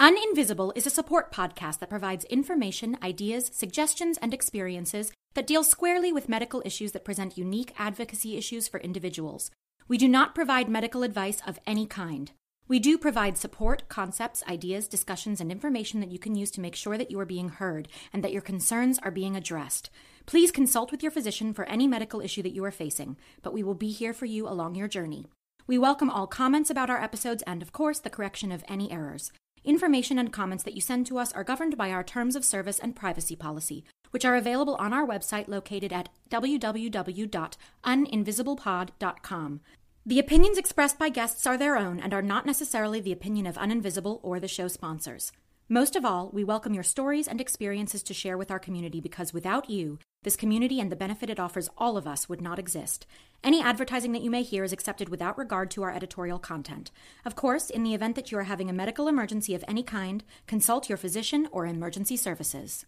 Uninvisible is a support podcast that provides information, ideas, suggestions, and experiences that deal squarely with medical issues that present unique advocacy issues for individuals. We do not provide medical advice of any kind. We do provide support, concepts, ideas, discussions, and information that you can use to make sure that you are being heard and that your concerns are being addressed. Please consult with your physician for any medical issue that you are facing, but we will be here for you along your journey. We welcome all comments about our episodes and, of course, the correction of any errors. Information and comments that you send to us are governed by our terms of service and privacy policy, which are available on our website located at www.uninvisiblepod.com. The opinions expressed by guests are their own and are not necessarily the opinion of Uninvisible or the show sponsors. Most of all, we welcome your stories and experiences to share with our community because without you, this community and the benefit it offers all of us would not exist. Any advertising that you may hear is accepted without regard to our editorial content. Of course, in the event that you are having a medical emergency of any kind, consult your physician or emergency services.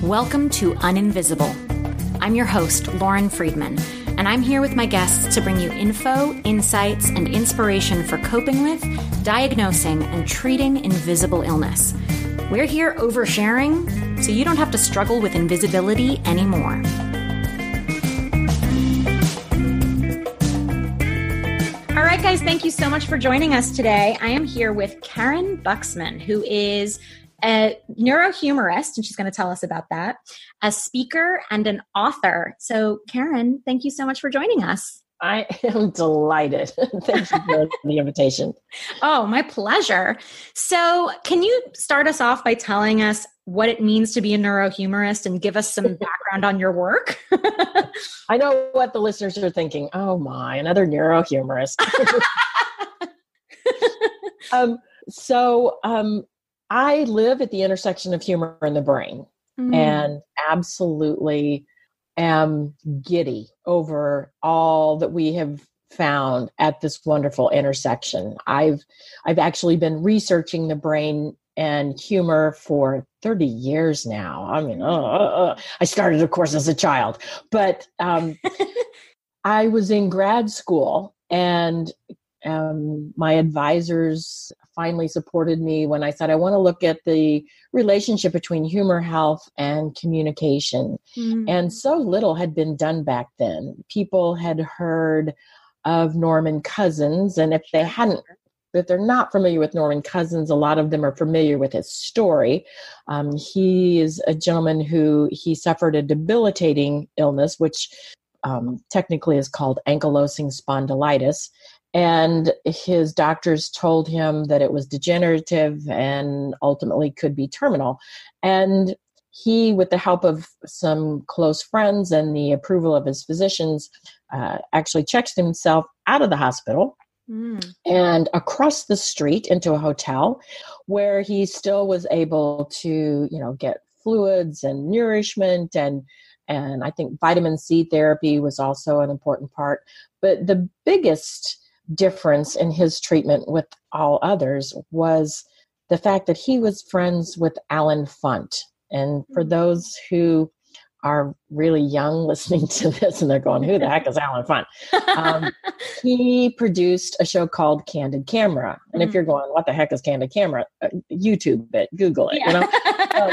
Welcome to Uninvisible. I'm your host, Lauren Friedman and I'm here with my guests to bring you info, insights, and inspiration for coping with, diagnosing, and treating invisible illness. We're here oversharing so you don't have to struggle with invisibility anymore. All right, guys, thank you so much for joining us today. I am here with Karyn Buxman, who is a neurohumorist, and she's going to tell us about that, a speaker, and an author. So, Karyn, thank you so much for joining us. I am delighted. Thank you for the invitation. Oh, my pleasure. So, can you start us off by telling us what it means to be a neurohumorist and give us some background on your work? I know what the listeners are thinking. Oh, my, another neurohumorist. um, so, um, I live at the intersection of humor and the brain mm. and absolutely am giddy over all that we have found at this wonderful intersection. I've I've actually been researching the brain and humor for 30 years now. I mean, uh, uh, uh. I started, of course, as a child, but um, I was in grad school and um, my advisors finally supported me when I said I want to look at the relationship between humor health and communication. Mm-hmm. And so little had been done back then. People had heard of Norman Cousins, and if they hadn't if they're not familiar with Norman Cousins, a lot of them are familiar with his story. Um, he is a gentleman who he suffered a debilitating illness, which um, technically is called ankylosing spondylitis and his doctors told him that it was degenerative and ultimately could be terminal and he with the help of some close friends and the approval of his physicians uh, actually checked himself out of the hospital mm. and across the street into a hotel where he still was able to you know get fluids and nourishment and and i think vitamin c therapy was also an important part but the biggest difference in his treatment with all others was the fact that he was friends with Allen Funt. And for mm. those who are really young listening to this and they're going, Who the heck is Allen Funt? Um, he produced a show called Candid Camera. And if mm. you're going, What the heck is Candid Camera? Uh, YouTube it, Google it, yeah. you know?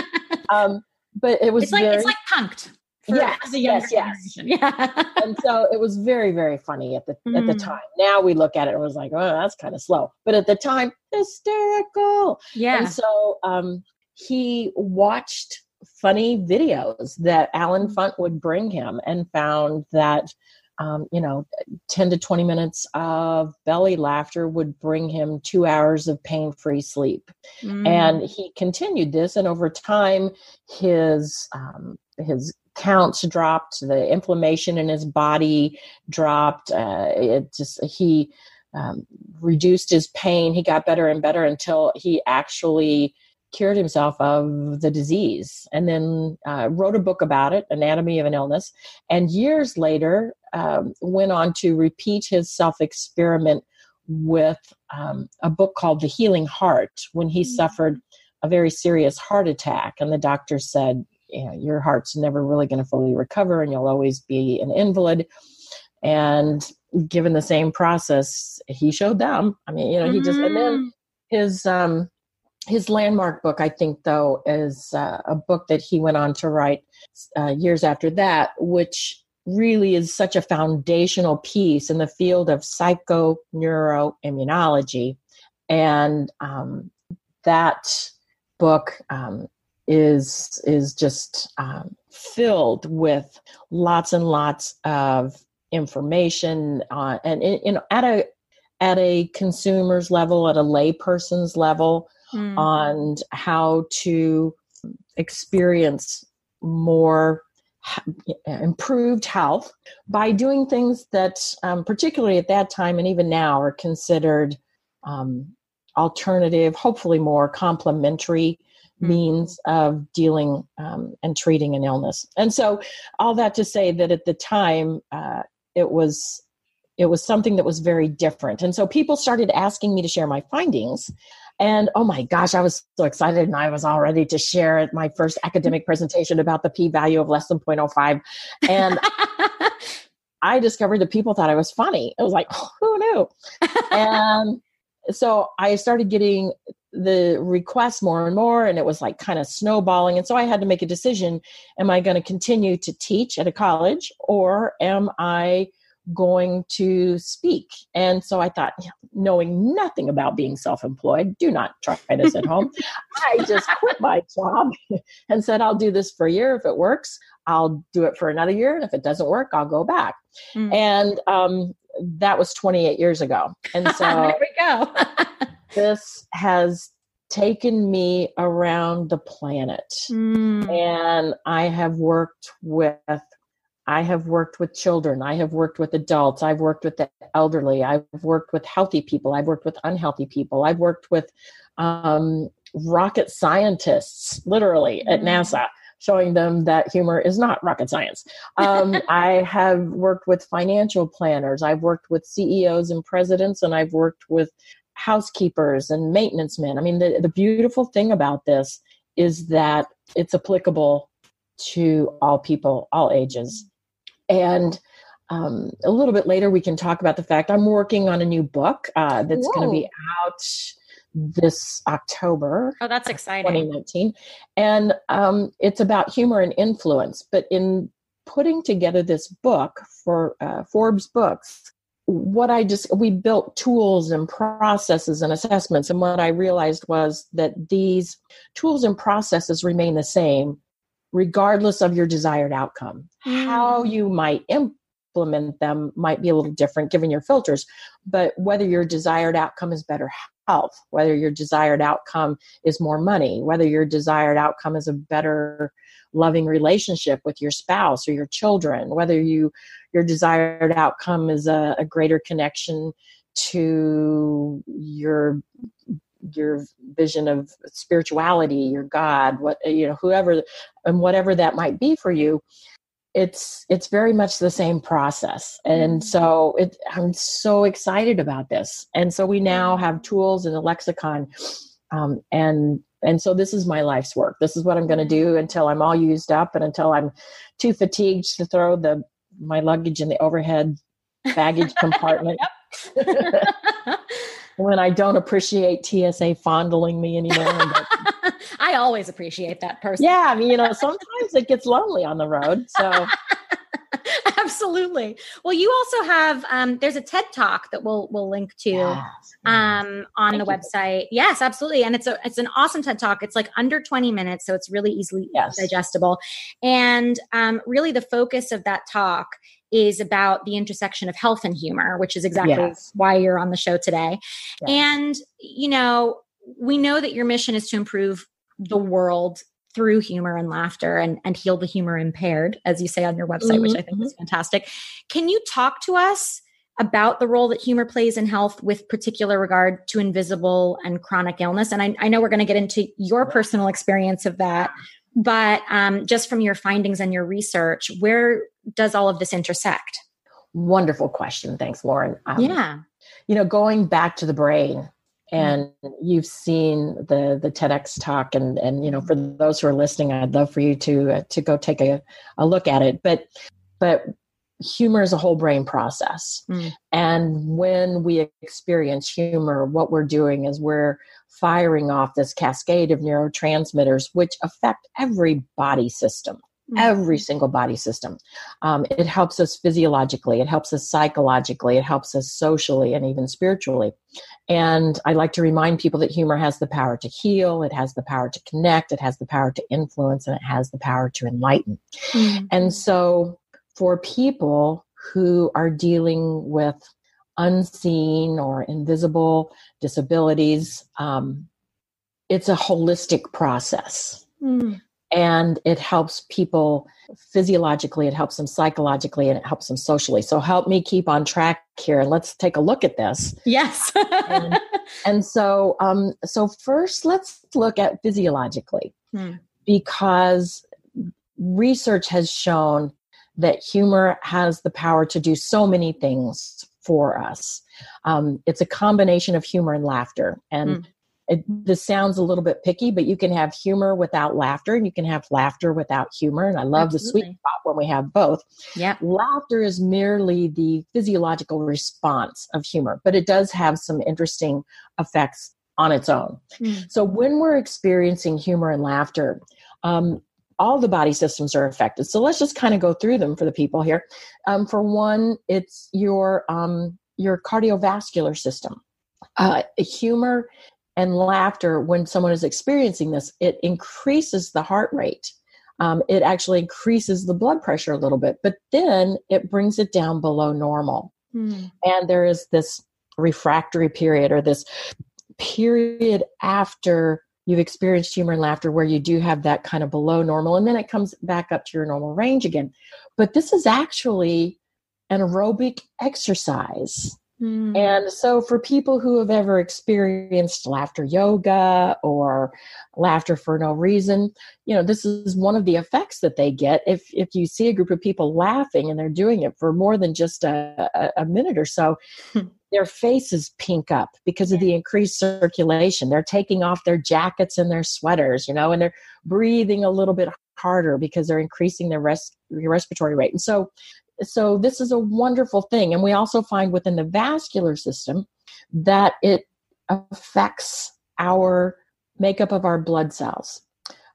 um, but it was it's like, very, it's like punked for, yes, for yes, yes. Yeah. and so it was very, very funny at the mm. at the mm. time. Now we look at it and was like, oh, that's kind of slow. But at the time, hysterical. Yeah. And so um, he watched funny videos that Allen mm. Funt would bring him and found that um, you know, 10 to 20 minutes of belly laughter would bring him two hours of pain free sleep. Mm. And he continued this, and over time, his um, his counts dropped, the inflammation in his body dropped. Uh, it just he um, reduced his pain. He got better and better until he actually cured himself of the disease and then uh, wrote a book about it anatomy of an illness and years later um, went on to repeat his self experiment with um, a book called the healing heart when he mm-hmm. suffered a very serious heart attack and the doctor said you know, your heart's never really going to fully recover and you'll always be an invalid. and given the same process, he showed them. I mean, you know, he just and then mm. his um his landmark book, I think, though, is uh, a book that he went on to write uh, years after that, which really is such a foundational piece in the field of psychoneuroimmunology. And um, that book um, is is just um, filled with lots and lots of information on and you know at a at a consumer's level at a layperson's level mm. on how to experience more improved health by doing things that um, particularly at that time and even now are considered um, alternative hopefully more complementary. Means of dealing um, and treating an illness and so all that to say that at the time uh, it was it was something that was very different and so people started asking me to share my findings and oh my gosh, I was so excited and I was all ready to share my first academic presentation about the p value of less than 0.05. And I discovered that people thought I was funny. It was like, oh, who knew? and so I started getting the requests more and more, and it was like kind of snowballing. And so I had to make a decision am I going to continue to teach at a college or am I going to speak. And so I thought, knowing nothing about being self employed, do not try this at home. I just quit my job and said, I'll do this for a year. If it works, I'll do it for another year. And if it doesn't work, I'll go back. Mm. And um, that was 28 years ago. And so there we go. this has taken me around the planet. Mm. And I have worked with I have worked with children. I have worked with adults. I've worked with the elderly. I've worked with healthy people. I've worked with unhealthy people. I've worked with um, rocket scientists, literally at mm-hmm. NASA, showing them that humor is not rocket science. Um, I have worked with financial planners. I've worked with CEOs and presidents, and I've worked with housekeepers and maintenance men. I mean, the, the beautiful thing about this is that it's applicable to all people, all ages. And um, a little bit later, we can talk about the fact I'm working on a new book uh, that's going to be out this October. Oh, that's exciting. 2019. And um, it's about humor and influence. But in putting together this book for uh, Forbes Books, what I just, we built tools and processes and assessments. And what I realized was that these tools and processes remain the same regardless of your desired outcome. Mm. How you might implement them might be a little different given your filters, but whether your desired outcome is better health, whether your desired outcome is more money, whether your desired outcome is a better loving relationship with your spouse or your children, whether you your desired outcome is a, a greater connection to your your vision of spirituality, your God, what you know, whoever and whatever that might be for you, it's it's very much the same process. And mm-hmm. so it, I'm so excited about this. And so we now have tools and a lexicon, um, and and so this is my life's work. This is what I'm going to do until I'm all used up and until I'm too fatigued to throw the my luggage in the overhead baggage compartment. when I don't appreciate TSA fondling me anymore. I always appreciate that person. Yeah, I mean, you know, sometimes it gets lonely on the road. So absolutely. Well, you also have um, there's a TED talk that we'll we'll link to yes, um, on the website. You. Yes, absolutely. And it's a it's an awesome TED talk. It's like under 20 minutes, so it's really easily yes. digestible. And um, really, the focus of that talk is about the intersection of health and humor, which is exactly yes. why you're on the show today. And, you know, we know that your mission is to improve the world through humor and laughter and, and heal the humor impaired, as you say on your website, mm-hmm. which I think is mm-hmm. fantastic. Can you talk to us about the role that humor plays in health with particular regard to invisible and chronic illness? And I, I know we're going to get into your personal experience of that, but um, just from your findings and your research, where does all of this intersect? Wonderful question. Thanks, Lauren. Um, yeah. You know, going back to the brain, and you've seen the the TEDx talk, and and you know, for those who are listening, I'd love for you to uh, to go take a, a look at it. But but humor is a whole brain process. Mm. And when we experience humor, what we're doing is we're firing off this cascade of neurotransmitters, which affect every body system. Mm-hmm. Every single body system. Um, it helps us physiologically, it helps us psychologically, it helps us socially, and even spiritually. And I like to remind people that humor has the power to heal, it has the power to connect, it has the power to influence, and it has the power to enlighten. Mm-hmm. And so, for people who are dealing with unseen or invisible disabilities, um, it's a holistic process. Mm and it helps people physiologically it helps them psychologically and it helps them socially. So help me keep on track here. Let's take a look at this. Yes. And, and, so um so first let's look at physiologically. Hmm. because research has shown that humor has the power to do so many things for us. Um, it's a combination of humor and laughter. And hmm it, this sounds a little bit picky, but you can have humor without laughter and you can have laughter without humor. And I love Absolutely. the sweet spot when we have both. Yeah. Laughter is merely the physiological response of humor, but it does have some interesting effects on its own. Mm. So when we're experiencing humor and laughter, um, all the body systems are affected. So let's just kind of go through them for the people here. Um, for one, it's your um, your cardiovascular system. Uh, humor and laughter when someone is experiencing this it increases the heart rate. Um, it actually increases the blood pressure a little bit but then it brings it down below normal. Mm. and there is this refractory period or this period after you've experienced humor and laughter where you do have that kind of below normal and then it comes back up to your normal range again. But this is actually an aerobic exercise Mm. And so, for people who have ever experienced laughter yoga or laughter for no reason, you know, this is one of the effects that they get. If if you see a group of people laughing and they're doing it for more than just a, a, a minute or so, hmm. their faces pink up because of the increased circulation. They're taking off their jackets and their sweaters, you know, and they're breathing a little bit harder because they're increasing their res- respiratory rate. And so so this is a wonderful thing. And we also find within the vascular system that it affects our makeup of our blood cells.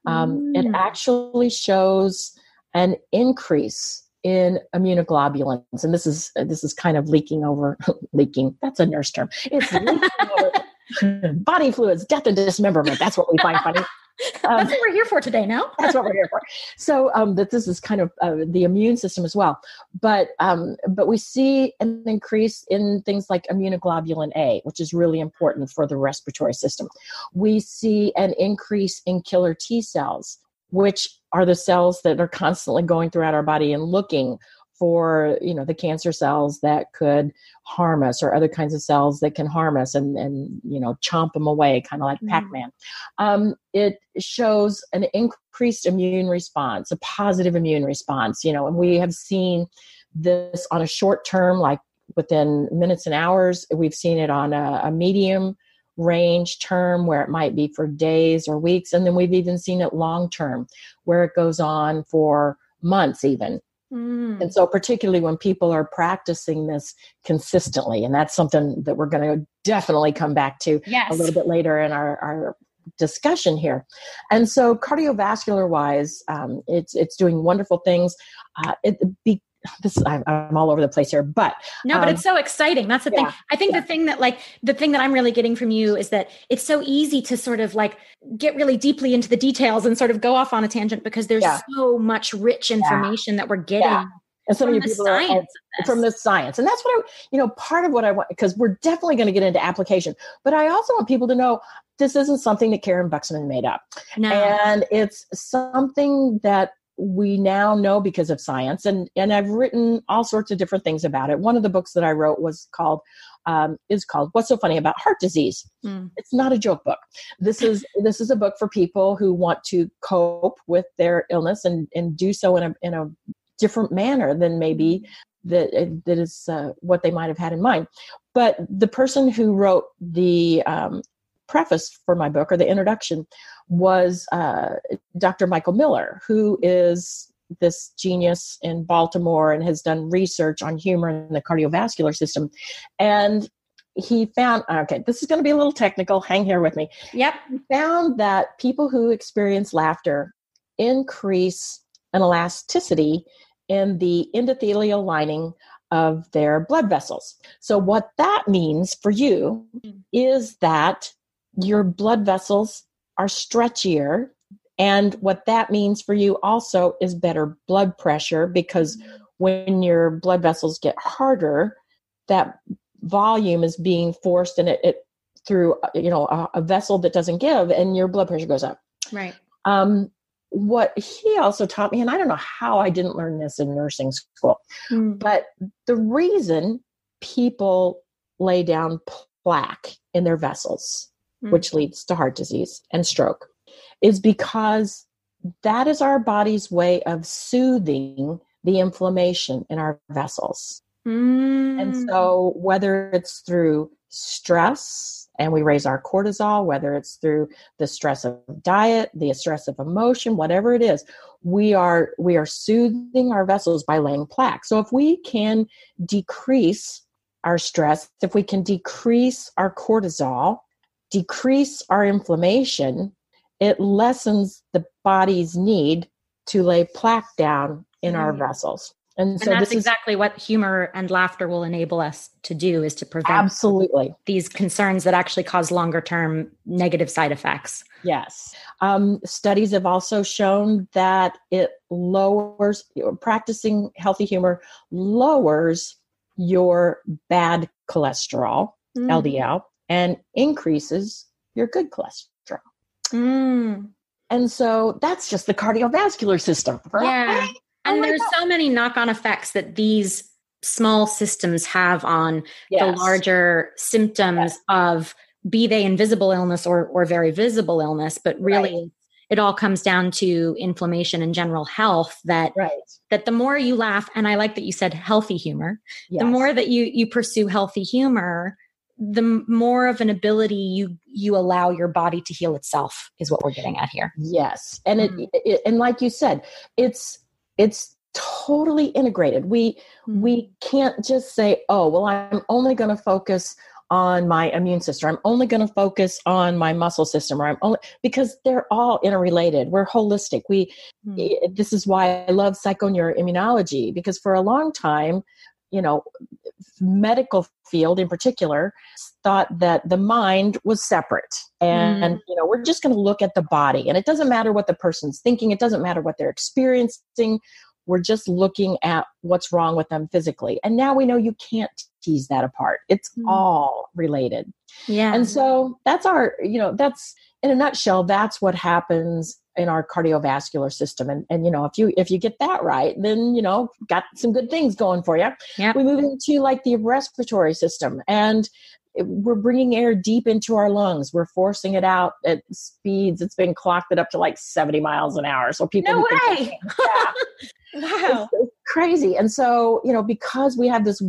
Um, mm. It actually shows an increase in immunoglobulins, and this is this is kind of leaking over. leaking. That's a nurse term. It's leaking over body fluids, death and dismemberment. That's what we find funny. Um, that's what we're here for today now. that's what we're here for. So um, that this is kind of uh, the immune system as well. But um, but we see an increase in things like immunoglobulin A, which is really important for the respiratory system. We see an increase in killer T cells, which are the cells that are constantly going throughout our body and looking for you know the cancer cells that could harm us or other kinds of cells that can harm us and and you know chomp them away kind of like mm. pac-man um, it shows an increased immune response a positive immune response you know and we have seen this on a short term like within minutes and hours we've seen it on a, a medium range term where it might be for days or weeks and then we've even seen it long term where it goes on for months even Mm. And so, particularly when people are practicing this consistently, and that's something that we're going to definitely come back to yes. a little bit later in our, our discussion here. And so, cardiovascular wise, um, it's it's doing wonderful things. Uh, it be, this I'm, I'm, all over the place here but no but um, it's so exciting. That's the yeah, thing i think yeah. the thing that like the thing that i'm really getting from you is that it's so easy to sort of like get really deeply into the details and sort of go off on a tangent because there's yeah. so much rich information that we're getting and some of you people are from the science. And that's what i you know part of what i want because we're definitely going to get into application. But i also want people to know this isn't something that karyn buxman made up. No. and it's something that we now know because of science and and i've written all sorts of different things about it. One of the books that i wrote was called um, is called what's so funny about heart disease. Mm. it's not a joke book. This is this is a book for people who want to cope with their illness and and do so in a in a different manner than maybe that that is uh, what they might have had in mind. But the person who wrote the um, preface for my book or the introduction was uh, Dr. Michael Miller, who is this genius in Baltimore and has done research on humor in the cardiovascular system. And he found okay this is going to be a little technical hang here with me yep he found that people who experience laughter increase an elasticity in the endothelial lining of their blood vessels so what that means for you mm. is that your blood vessels are stretchier and what that means for you also is better blood pressure because mm. when your blood vessels get harder that volume is being forced and it, it through you know a, a, vessel that doesn't give and your blood pressure goes up right um what he also taught me and i don't know how i didn't learn this in nursing school mm. but the reason people lay down plaque in their vessels mm. which leads to heart disease and stroke is because that is our body's way of soothing the inflammation in our vessels Mm. And so, whether it's through stress and we raise our cortisol, whether it's through the stress of diet, the stress of emotion, whatever it is, we are we are soothing our vessels by laying plaque. So if we can decrease our stress, if we can decrease our cortisol, decrease our inflammation, it lessens the body's need to lay plaque down in mm. our vessels. And, and so that's exactly is, what humor and laughter will enable us to do is to prevent absolutely these concerns that actually cause longer term negative side effects. Yes. Um, studies have also shown that it lowers practicing healthy humor lowers your bad cholesterol, mm. LDL, and increases your good cholesterol. Mm. And so that's just the cardiovascular system, right? Yeah. And oh there's God. so many knock on effects that these small systems have on yes. the larger symptoms yes. of be they invisible illness or, or very visible illness, but really right. it all comes down to inflammation and general health that right. that the more you laugh, and I like that you said healthy humor, yes. the more that you you pursue healthy humor, the more of an ability you you allow your body to heal itself is what we're getting at here. Yes. And mm-hmm. it, it and like you said, it's it's totally integrated we mm-hmm. we can't just say oh well i'm only going to focus on my immune system i'm only going to focus on my muscle system or i'm only because they're all interrelated we're holistic we mm-hmm. this is why i love psychoneuroimmunology because for a long time you know medical field in particular thought that the mind was separate. And, mm. you know we're just going to look at the body. And it doesn't matter what the person's thinking. It doesn't matter what they're experiencing. We're just looking at what's wrong with them physically. And now we know you can't tease that apart. It's mm. all related. Yeah. And so that's our you know that's in a nutshell that's what happens in our cardiovascular system. And and you know if you if you get that right then you know got some good things going for you Yeah. we move into like the respiratory system and we're bringing air deep into our lungs. We're forcing it out at speeds. It's been clocked at up to like 70 miles an hour. So people no way! yeah. Wow. It's, it's crazy. And so you know because we have this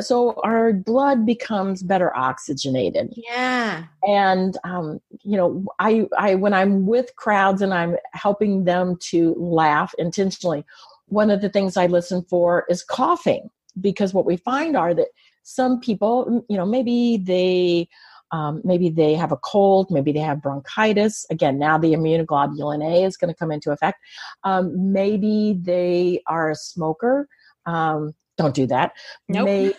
so our blood becomes better oxygenated yeah and um, you know i i when i'm with crowds and i'm helping them to laugh intentionally one of the things i listen for is coughing because what we find are that some people you know maybe they um, maybe they have a cold, maybe they have bronchitis. Again, now the immunoglobulin A is going to come into effect. Um, maybe they are a smoker. Um, don't do that. Nope. Maybe,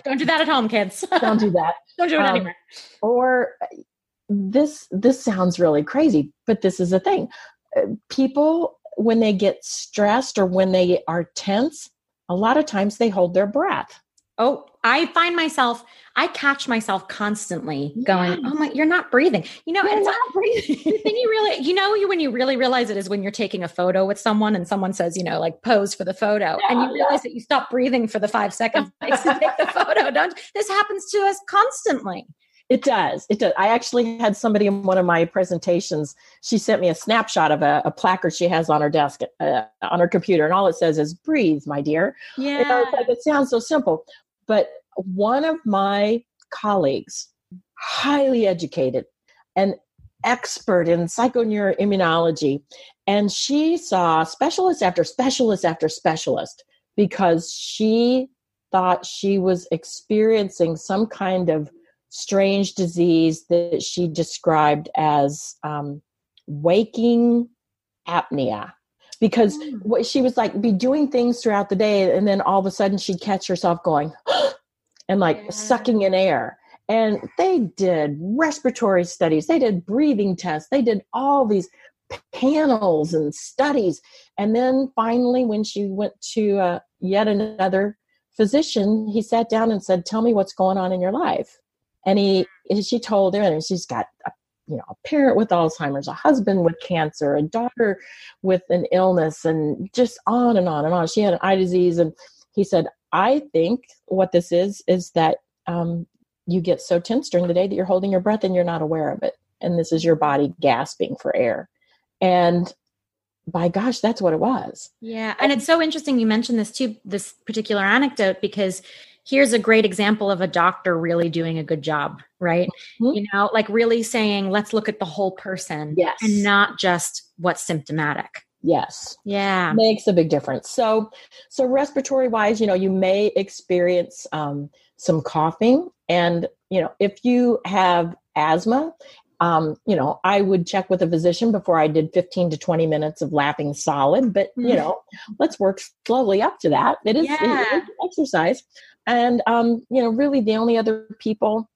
don't do that at home, kids. don't do that. don't do it um, anywhere. Or this this sounds really crazy, but this is a thing. Uh, people when they get stressed or when they are tense, a lot of times they hold their breath. Oh, I find myself, I catch myself constantly going, "Oh my, you're not breathing." You know, you're not breathing. the thing you really, you know, you when you really realize it is when you're taking a photo with someone and someone says, you know, like pose for the photo, yeah, and you realize yeah. that you stop breathing for the five seconds to take the photo. Don't this happens to us constantly? It does. It does. I actually had somebody in one of my presentations. She sent me a snapshot of a, a placard she has on her desk, uh, on her computer, and all it says is "Breathe, my dear." Yeah, you know, like, it sounds so simple, but one of my colleagues, highly educated and expert in psychoneuroimmunology, And she saw specialist after specialist after specialist because she thought she was experiencing some kind of strange disease that she described as um, waking apnea because mm. what she was like be doing things throughout the day and then all of a sudden she'd catch herself going and like yeah. sucking in air and they did respiratory studies they did breathing tests they did all these panels and studies and then finally when she went to uh, yet another physician he sat down and said tell me what's going on in your life and he she told him and she's got a you know a parent with alzheimer's a husband with cancer a daughter with an illness and just on and on and on. She had an eye disease and he said i think what this is is that um, you get so tense during the day that you're holding your breath and you're not aware of it and this is your body gasping for air. And by gosh that's what it was. Yeah and it's so interesting you mentioned this too this particular anecdote because here's a great example of a doctor really doing a good job, right? Mm-hmm. You know, like really saying, let's look at the whole person yes. and not just what's symptomatic. Yes. Yeah. Makes a big difference. So, so respiratory wise, you know, you may experience um, some coughing. And, you know, if you have asthma, um, you know, I would check with a physician before I did 15 to 20 minutes of lapping solid, but you mm-hmm. know, let's work slowly up to that. It is, yeah. it is exercise. And, um, you know, really the only other people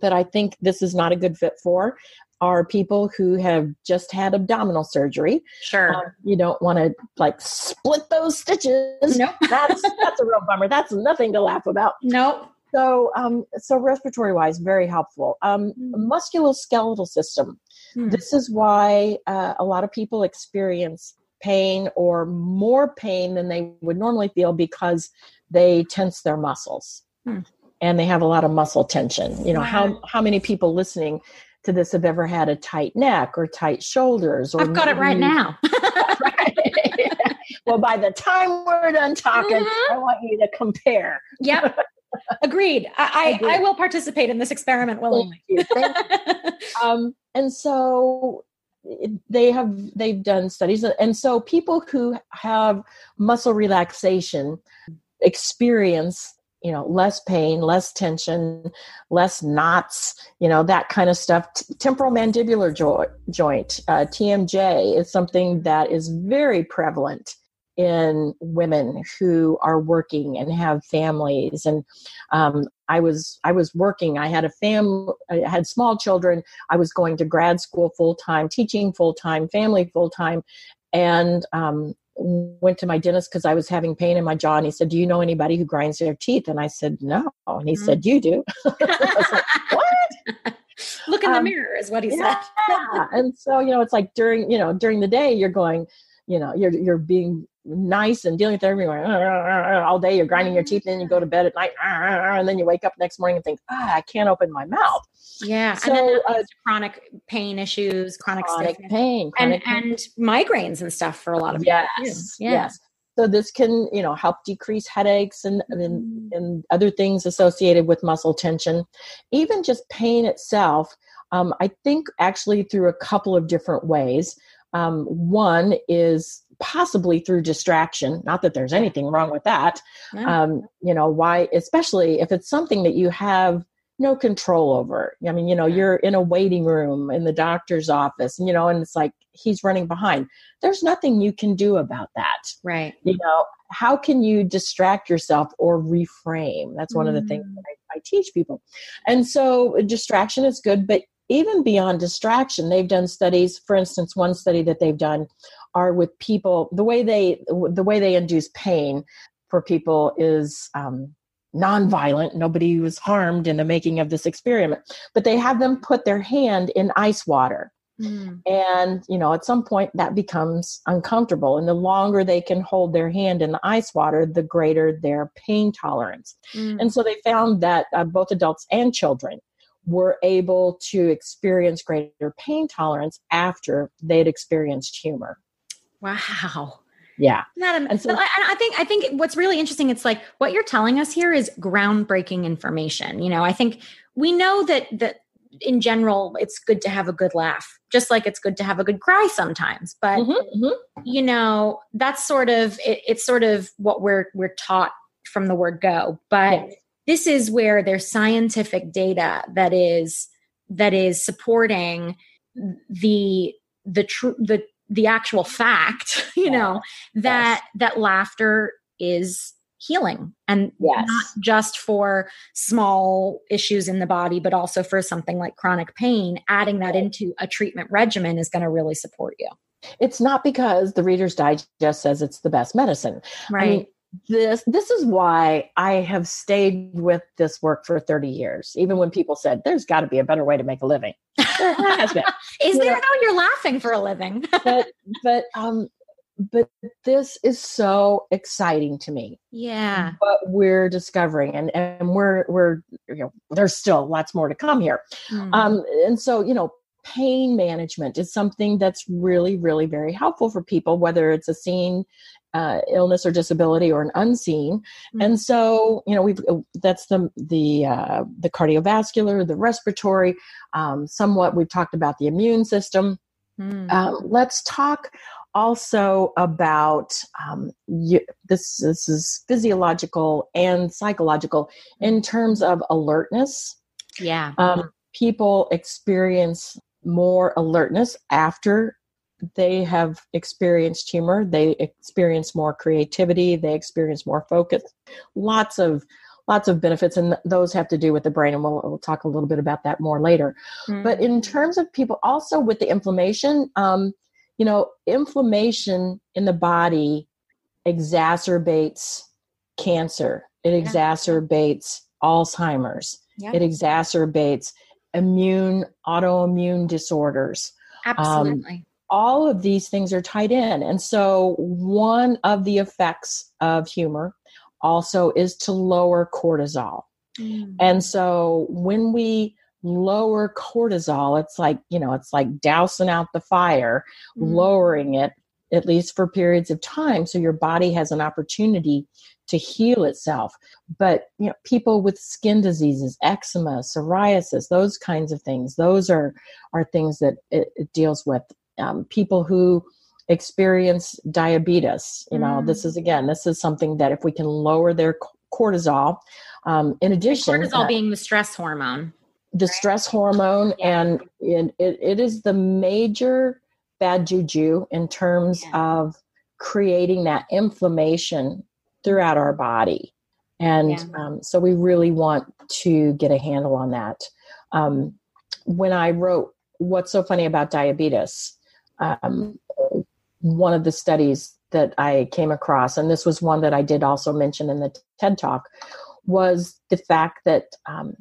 that I think this is not a good fit for are people who have just had abdominal surgery. Sure. Um, you don't want to like split those stitches. Nope. that's that's a real bummer. That's nothing to laugh about. Nope. So, um, so respiratory wise, very helpful. Um, mm. Musculoskeletal system. Mm. This is why uh, a lot of people experience pain or more pain than they would normally feel because they tense their muscles hmm. And they have a lot of muscle tension. You know, how, how many people listening to this have ever had a tight neck or tight shoulders? Or I've got it right now. well, by the time we're done talking, mm-hmm. I want you to compare. Yep. Agreed. I, Agreed. I, I, will participate in this experiment willingly. Thank you. Thank you. um, and so they have they've done studies and so people who have muscle relaxation experience you know less pain less tension less knots you know that kind of stuff. Temporal mandibular jo- joint uh, tmj is something that is very prevalent in women who are working and have families. And um, i was i was working i had a fam i had small children i was going to grad school full time teaching full time family full time and um, went to my dentist because I was having pain in my jaw, and he said, "Do you know anybody who grinds their teeth?" And I said, "No." And he mm-hmm. said, "You do." like, what? Look in the um, mirror, is what he yeah. said. and so you know, it's like during you know during the day, you're going, you know, you're you're being nice and dealing with everyone all day. You're grinding your teeth, and then you go to bed at night, and then you wake up next morning and think, "Ah, I can't open my mouth." Yeah. So and then uh, chronic pain issues, chronic, chronic pain, chronic and, pain. and migraines and stuff for a lot of yes, people. Yeah. Yes. So this can, you know, help decrease headaches and, and, mm-hmm. and other things associated with muscle tension. Even just pain itself, um, I think actually through a couple of different ways. Um, one is possibly through distraction. Not that there's anything wrong with that. Yeah. Um, you know, why, especially if it's something that you have no control over. I mean, you know, you're in a waiting room in the doctor's office, you know, and it's like he's running behind. There's nothing you can do about that. Right. You know, how can you distract yourself or reframe? That's one mm. of the things mm. I, I teach people. And so distraction is good, but even beyond distraction, they've done studies. For instance, one study that they've done are with people. The way they the way they induce pain for people is um, nonviolent. Nobody was harmed in the making of this experiment, but they have them put their hand in ice water. Mm. And, you know, at some point that becomes uncomfortable. And the longer they can hold their hand in the ice water, the greater their pain tolerance. Mm. And so they found that uh, both adults and children were able to experience greater pain tolerance after they'd experienced humor. Wow yeah and so I, I, think i think what's really interesting it's like what you're telling us here is groundbreaking information you know i think we know that that in general, it's good to have a good laugh, just like it's good to have a good cry sometimes. But mm-hmm, mm-hmm. you know, that's sort of it, it's sort of what we're we're taught from the word go. But yes. this is where there's scientific data that is that is supporting the the true the the actual fact, you know, that yes. that laughter is healing and yes. not just for small issues in the body but also for something like chronic pain adding that into a treatment regimen is going to really support you. It's not because the reader's digest says it's the best medicine. Right I mean, this this is why i have stayed with this work for 30 years even when people said there's got to be a better way to make a living there has been is you there know, though you're laughing for a living but but um but this is so exciting to me. Yeah. What we're discovering and and we're we're you know there's still lots more to come here. Mm. Um and so, you know, pain management is something that's really really very helpful for people whether it's a seen uh, illness or disability or an unseen mm. and so you know we've uh, that's the the uh, the cardiovascular the respiratory um, somewhat we've talked about the immune system mm. um, let's talk also about um, you, this, this is physiological and psychological in terms of alertness. Yeah. Um, people experience more alertness after they have experienced humor. They experience more creativity. They experience more focus. Lots of lots of benefits, and those have to do with the brain, and we'll, we'll talk a little bit about that more later. Mm-hmm. But in terms of people, also with the inflammation, um, you know, inflammation in the body exacerbates cancer, it yeah. exacerbates Alzheimer's, yeah. it exacerbates immune, autoimmune disorders. Absolutely. Um, all of these things are tied in. And so, one of the effects of humor also is to lower cortisol. Mm. And so, when we lower cortisol it's like you know it's like dousing out the fire mm-hmm. lowering it at least for periods of time so your body has an opportunity to heal itself but you know people with skin diseases eczema psoriasis those kinds of things those are are things that it, it deals with um, people who experience diabetes you know mm. this is again this is something that if we can lower their cortisol um, in addition cortisol uh, being the stress hormone the stress hormone yeah. and it, it, it is the major bad juju in terms yeah. of creating that inflammation throughout our body and yeah. um, so we really want to get a handle on that um, when i wrote what's so funny about diabetes um, one of the studies that i came across and this was one that i did also mention in the ted talk was the fact that um,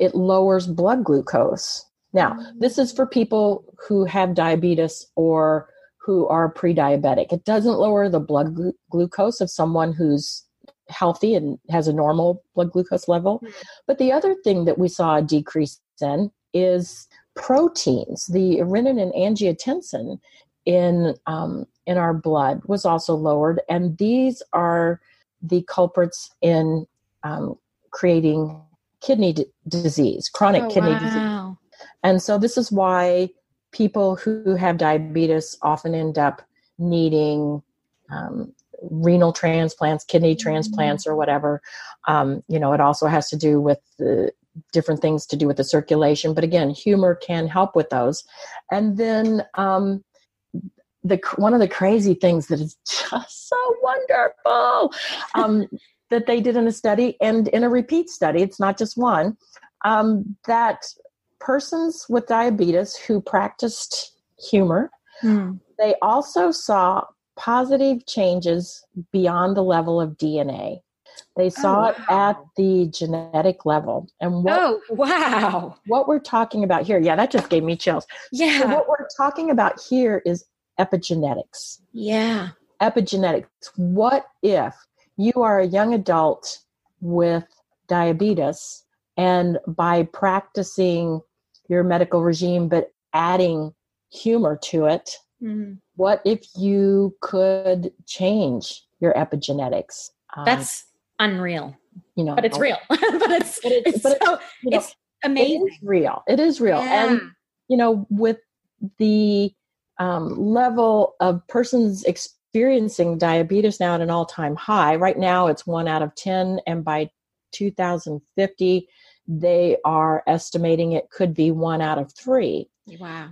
it lowers blood glucose. Now, this is for people who have diabetes or who are pre diabetic. It doesn't lower the blood glu- glucose of someone who's healthy and has a normal blood glucose level. Hmm. But the other thing that we saw a decrease in is proteins. The renin and angiotensin in um, in our blood was also lowered, and these are the culprits in um, creating kidney d- disease, chronic oh, kidney wow. disease. And so this is why people who have diabetes often end up needing um, renal transplants, kidney mm-hmm. transplants, or whatever. Um, you know, it also has to do with the different things to do with the circulation. But again, humor can help with those. And then um, the one of the crazy things that is just so wonderful um, that they did in a study and in a repeat study, it's not just one, um, that persons with diabetes who practiced humor, mm. they also saw positive changes beyond the level of DNA. They oh, saw oh, wow. it at the genetic level. And what, oh, wow. What we're talking about here, yeah, that just gave me chills. Yeah. So what we're talking about here is epigenetics. Yeah. Epigenetics. What if you are a young adult with diabetes and by practicing your medical regime but adding humor to it mm-hmm. what if you could change your epigenetics um, that's unreal you know but it's real but it's but, it, it's, but so, it's, you know, it's amazing it real. It is real. Yeah. And, you know, with the um, level of persons experiencing diabetes now at an all time high, right now it's one out of 10. And by 2050, they are estimating it could be one out of three. Wow.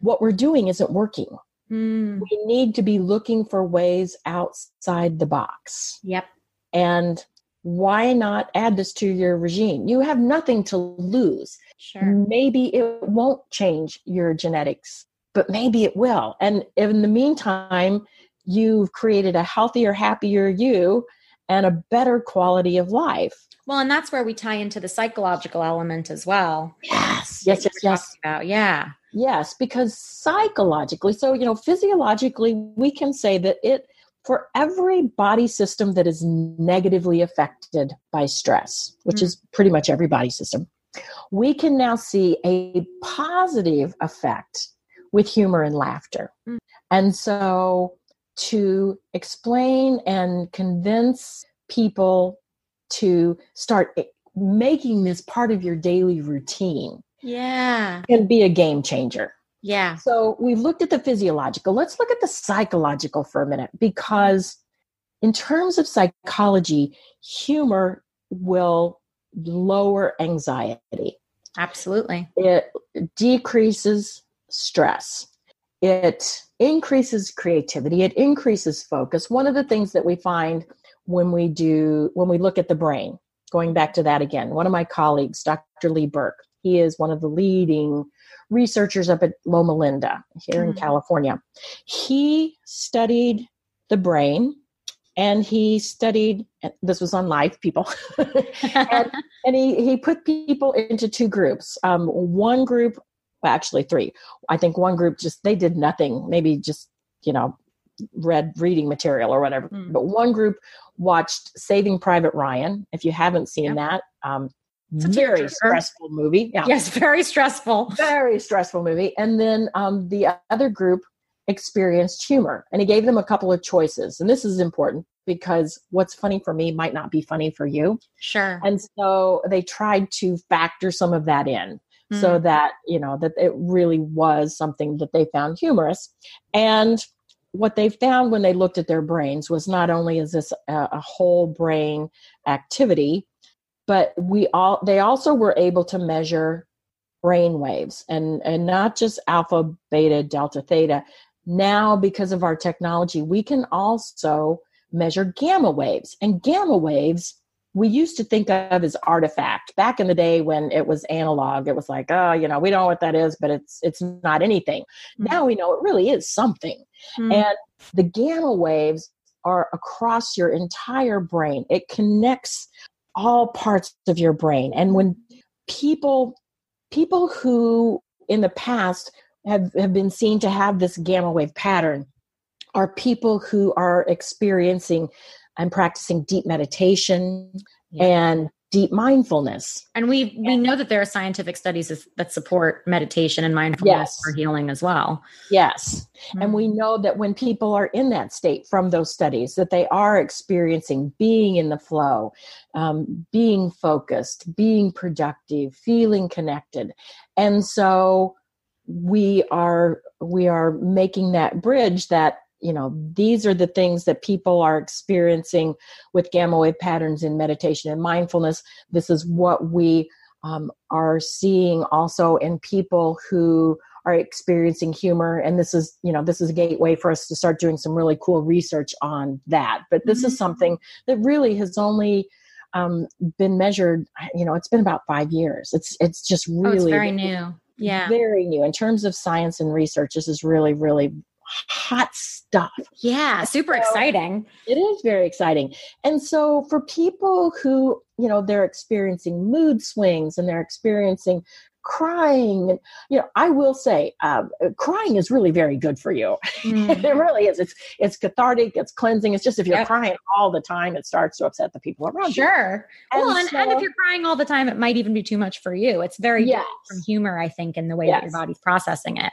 What we're doing isn't working. Mm. We need to be looking for ways outside the box. Yep. And why not add this to your regime? You have nothing to lose. Sure. Maybe it won't change your genetics, but maybe it will. And in the meantime, you've created a healthier, happier you and a better quality of life. Well, and that's where we tie into the psychological element as well. Yes, yes, yes, yes. About. Yeah. Yes, because psychologically, so, you know, physiologically, we can say that it, for every body system that is negatively affected by stress, which Mm. is pretty much every body system, we can now see a positive effect with humor and laughter. Mm. And so to explain and convince people to start making this part of your daily routine Yeah. can be a game changer. Yeah. So we've looked at the physiological. Let's look at the psychological for a minute because, in terms of psychology, humor will lower anxiety. Absolutely. It decreases stress. It increases creativity. It increases focus. One of the things that we find when we do, when we look at the brain, going back to that again, one of my colleagues, Dr. Lee Berk, he is one of the leading researchers up at Loma Linda here in Mhm. California. He studied the brain and he studied, this was on live people, and, and he, he put people into two groups. Um, one group, well, actually three. I think one group just, they did nothing, maybe just, you know, read reading material or whatever. Mm. But one group watched Saving Private Ryan. If you haven't seen Yep. that, um, It's a very stressful movie. Yeah yes. Very stressful. very stressful movie. And then um, the other group experienced humor, and he gave them a couple of choices. And this is important because what's funny for me might not be funny for you. Sure. And so they tried to factor some of that in so Mm. that, you know, that it really was something that they found humorous. And what they found when they looked at their brains was not only is this a, a whole brain activity, but we all they also were able to measure brain waves and and not just alpha beta delta theta. Now because of our technology we can also measure gamma waves. And gamma waves we used to think of as artifact. Back in the day when it was analog it was like oh you know we don't know what that is but it's it's not anything. Mm. now we know it really is something. Mm. and the gamma waves are across your entire brain. It connects all parts of your brain and when people people who in the past have, have been seen to have this gamma wave pattern are people who are experiencing and practicing deep meditation Yeah. and deep mindfulness And we we know that there are scientific studies that- support meditation and mindfulness Yes. for healing as well. yes And we Mm. know that when people are in that state from those studies, that they are experiencing being in the flow, um, being focused, being productive, feeling connected. And so we are we are making that bridge that you know these are the things that people are experiencing with gamma wave patterns in meditation and mindfulness this is what we um, are seeing also in people who are experiencing humor and this is you know this is a gateway for us to start doing some really cool research on that but this Mhm. is something that really has only um, been measured you know it's been about five years it's it's just really oh, it's very new. Yeah. very new in terms of science and research this is really really hot stuff Yeah. Super So- exciting. it is very exciting. And so for people who, you know, they're experiencing mood swings and they're experiencing crying and you know i will say um, crying is really very good for you Mm. it really is it's it's cathartic it's cleansing it's just if you're Yep. crying all the time it starts to upset the people around you Sure. well, and, and if you're crying all the time, it might even be too much for you. It's very Yes. from humor, I think, in the way that your body's processing it.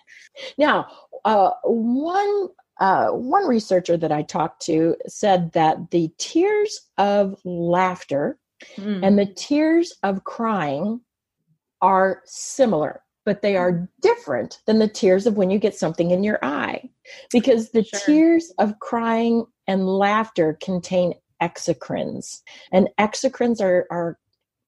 Now, uh, one uh, one researcher that I talked to said that the tears of laughter Mm. and the tears of crying are similar but they are mm-hmm. different than the tears of when you get something in your eye because the sure. tears of crying and laughter contain exocrines and exocrines are, are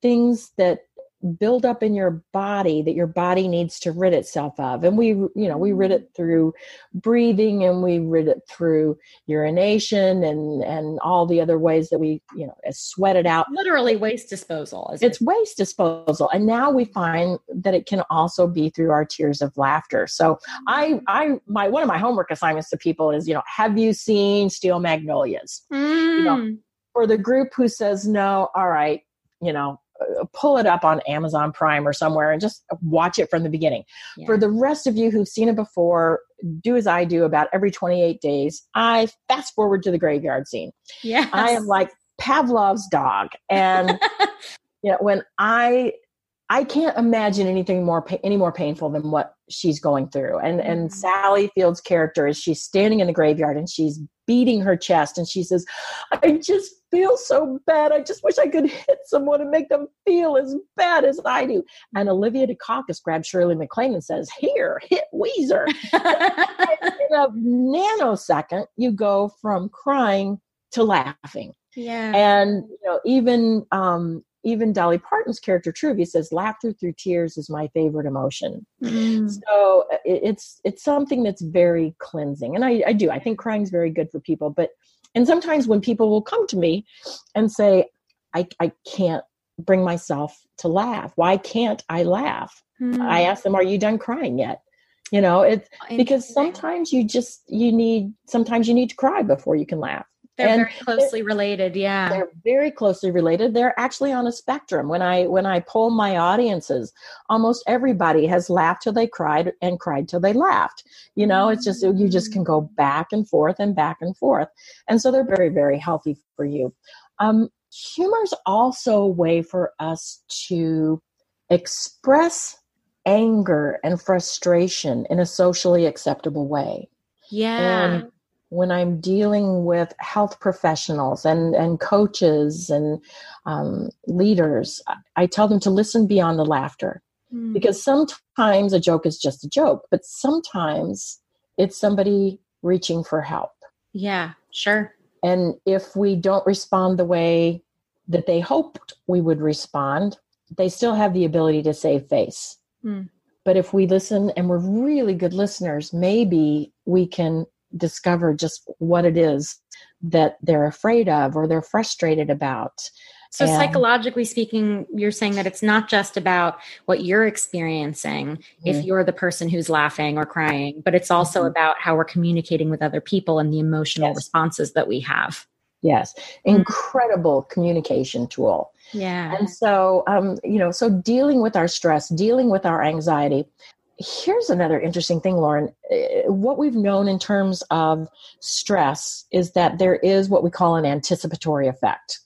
things that build up in your body that your body needs to rid itself of and we you know we rid it through breathing and we rid it through urination and and all the other ways that we you know sweat it out literally waste disposal it's it? waste disposal and now we find that it can also be through our tears of laughter so i i my one of my homework assignments to people is you know have you seen steel magnolias mm. you know mm. for the group who says no all right you know pull it up on Amazon Prime or somewhere and just watch it from the beginning. Yeah. For the rest of you who've seen it before, do as I do about every 28 days. I fast forward to the graveyard scene. Yeah. I am like Pavlov's dog. And you know, when I I can't imagine anything more any more painful than what she's going through. And and mm-hmm. Sally Field's character is she's standing in the graveyard and she's beating her chest and she says, "I just feel so bad. I just wish I could hit someone and make them feel as bad as I do." And Olympia Dukakis grabs Shirley MacLaine and says, "Here, hit Ouiser." in a nanosecond, you go from crying to laughing. Yeah. And you know, even um, even Dolly Parton's character Truvy says laughter through tears is my favorite emotion. Mm. So it's it's something that's very cleansing, and I, I do I think crying is very good for people. But and sometimes when people will come to me and say, I I can't bring myself to laugh. Why can't I laugh? Mm. I ask them, Are you done crying yet? You know, it's because sometimes you just you need sometimes you need to cry before you can laugh. They're and very closely they're, related, yeah. They're very closely related. They're actually on a spectrum. When I when I poll my audiences, almost everybody has laughed till they cried and cried till they laughed. You know, it's just you just can go back and forth and back and forth. And so they're very, very healthy for you. Um, humor is also a way for us to express anger and frustration in a socially acceptable way. Yeah. And when I'm dealing with health professionals and, and coaches and um, leaders, I tell them to listen beyond the laughter. Mm. Because sometimes a joke is just a joke, but sometimes it's somebody reaching for help. Yeah, sure. And if we don't respond the way that they hoped we would respond, they still have the ability to save face. Mm. But if we listen and we're really good listeners, maybe we can discover just what it is that they're afraid of or they're frustrated about. So, and, psychologically speaking, you're saying that it's not just about what you're experiencing mm-hmm. if you're the person who's laughing or crying, but it's also mm-hmm. about how we're communicating with other people and the emotional yes. responses that we have. Yes, mm-hmm. incredible mm-hmm. communication tool. Yeah. And so, um, you know, so dealing with our stress, dealing with our anxiety, here's another interesting thing, Lauren. Uh, what we've known in terms of stress is that there is what we call an anticipatory effect.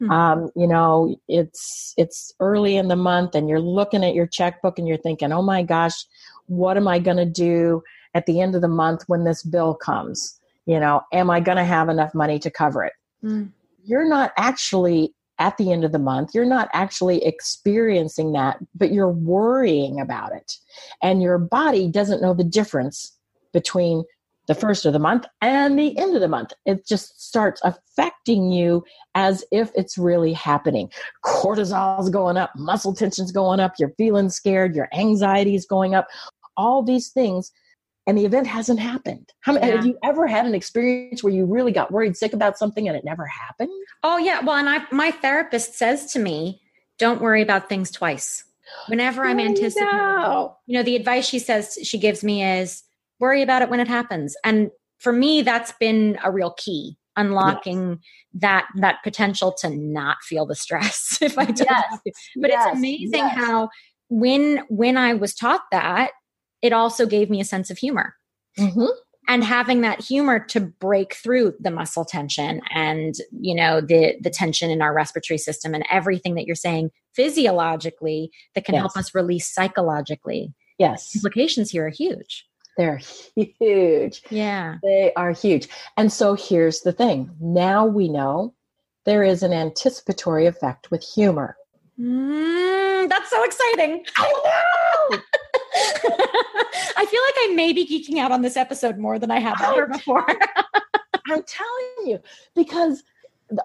Mm-hmm. Um, you know, it's it's early in the month, and you're looking at your checkbook, and you're thinking, "Oh my gosh, what am I going to do at the end of the month when this bill comes? You know, am I going to have enough money to cover it?" Mm. You're not actually at the end of the month. You're not actually experiencing that, but you're worrying about it. And your body doesn't know the difference between the first of the month and the end of the month. It just starts affecting you as if it's really happening. Cortisol's going up, muscle tension's going up, you're feeling scared, your anxiety is going up. All these things and the event hasn't happened. How, yeah. Have you ever had an experience where you really got worried sick about something and it never happened? Oh yeah. Well, and I my therapist says to me, "Don't worry about things twice." Whenever I'm anticipating, know. you know, the advice she says she gives me is worry about it when it happens. And for me, that's been a real key unlocking yes. that that potential to not feel the stress if I don't. Yes. But yes. it's amazing how when when I was taught that it also gave me a sense of humor. Mm-hmm. And having that humor to break through the muscle tension and you know the the tension in our respiratory system and everything that you're saying physiologically that can yes. help us release psychologically. Yes, implications here are huge. They're huge. Yeah, they are huge. And so here's the thing: now we know there is an anticipatory effect with humor. Mm, that's so exciting. I know. I feel like I may be geeking out on this episode more than I have ever before. I'm telling you, because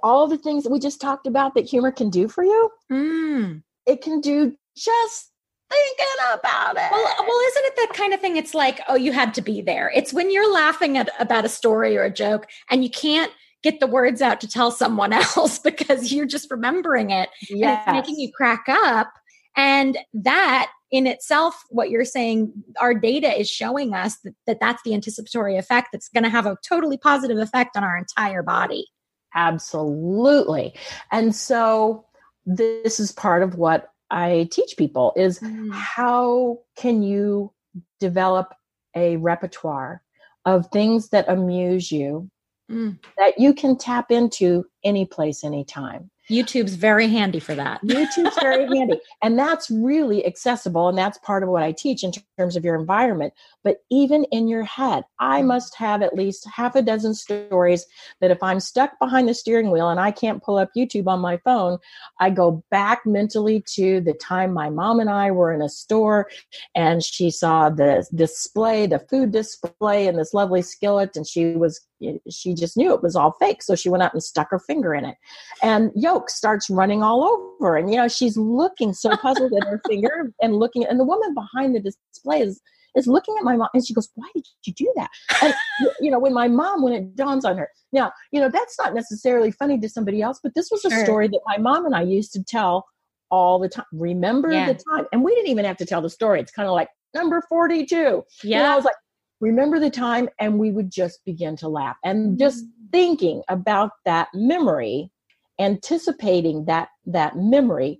all the things that we just talked about that humor can do for you, Mm. it can do just thinking about it. Well, well, isn't it that kind of thing? It's like, oh, you had to be there. It's when you're laughing at about a story or a joke and you can't get the words out to tell someone else because you're just remembering it and it's making you crack up. And that in itself, what you're saying, our data is showing us that, that that's the anticipatory effect that's going to have a totally positive effect on our entire body. Absolutely. And so this is part of what I teach people is Mm. how can you develop a repertoire of things that amuse you Mm. that you can tap into any place anytime. YouTube's very handy for that. YouTube's very handy. And that's really accessible. And that's part of what I teach in terms of your environment. But even in your head, I must have at least half a dozen stories that if I'm stuck behind the steering wheel and I can't pull up YouTube on my phone, I go back mentally to the time my mom and I were in a store and she saw the display, the food display, and this lovely skillet. And she was, she just knew it was all fake. So she went out and stuck her finger in it. And yolk starts running all over. And, you know, she's looking so puzzled at her finger and looking, and the woman behind the display is, is looking at my mom and she goes, Why did you do that? And, you know, when my mom, when it dawns on her, now, you know, that's not necessarily funny to somebody else, but this was a Sure. story that my mom and I used to tell all the time. Remember Yeah. the time? And we didn't even have to tell the story. It's kind of like number 42. You know, I was like, remember the time, and we would just begin to laugh. And just thinking about that memory, anticipating that that memory,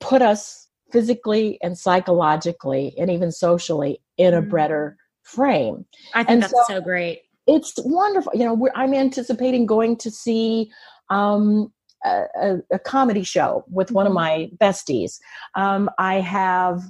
put us physically and psychologically and even socially in a Mhm. better frame. I think and that's so- so great. It's wonderful. You know, we're, I'm anticipating going to see um, a, a, comedy show with one of Mhm. my besties. Um, I have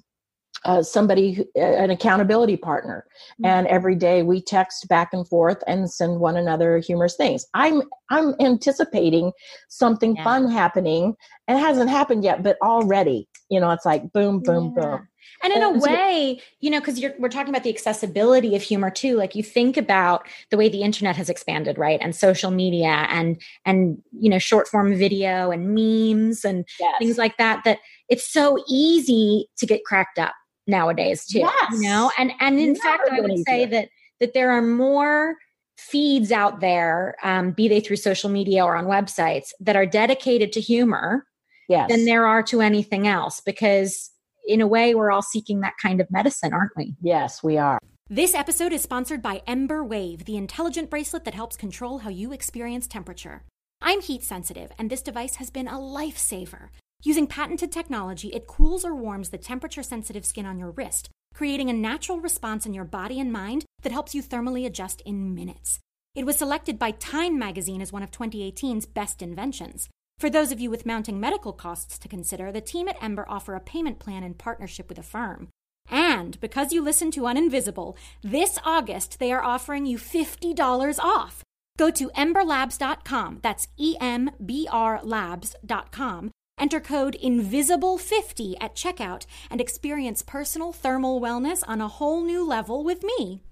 uh, somebody, an accountability partner, and every day we text back and forth and send one another humorous things. I'm I'm anticipating something Yeah. fun happening, and it hasn't happened yet, but already, you know, it's like boom, boom, Yeah. boom. And in a way, you know, because we're talking about the accessibility of humor too. Like you think about the way the internet has expanded, right? And social media and and you know, short form video and memes and Yes. things like that. That it's so easy to get cracked up nowadays too. Yes. You know, and and in Never fact, I would say that that there are more feeds out there, um, be they through social media or on websites, that are dedicated to humor yes. than there are to anything else because in a way we're all seeking that kind of medicine aren't we yes, we are. this episode is sponsored by Embr Wave the intelligent bracelet that helps control how you experience temperature i'm heat sensitive and this device has been a lifesaver using patented technology it cools or warms the temperature sensitive skin on your wrist creating a natural response in your body and mind that helps you thermally adjust in minutes it was selected by time magazine as one of 2018's best inventions for those of you with mounting medical costs to consider, the team at Embr offer a payment plan in partnership with Affirm. And because you listen to Uninvisible, this August they are offering you $50 off. Go to embrlabs.com, that's E M B R labs.com, enter code INVISIBLE50 at checkout, and experience personal thermal wellness on a whole new level with me.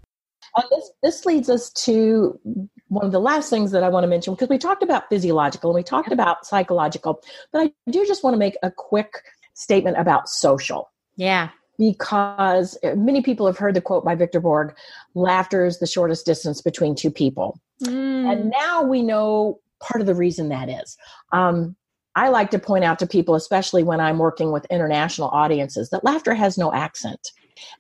And this, this leads us to one of the last things that I want to mention because we talked about physiological and we talked about psychological, but I do just want to make a quick statement about social Yeah. because many people have heard the quote by Victor Borge laughter is the shortest distance between two people. Mm. And now we know part of the reason that is. Um, I like to point out to people, especially when I'm working with international audiences, that laughter has no accent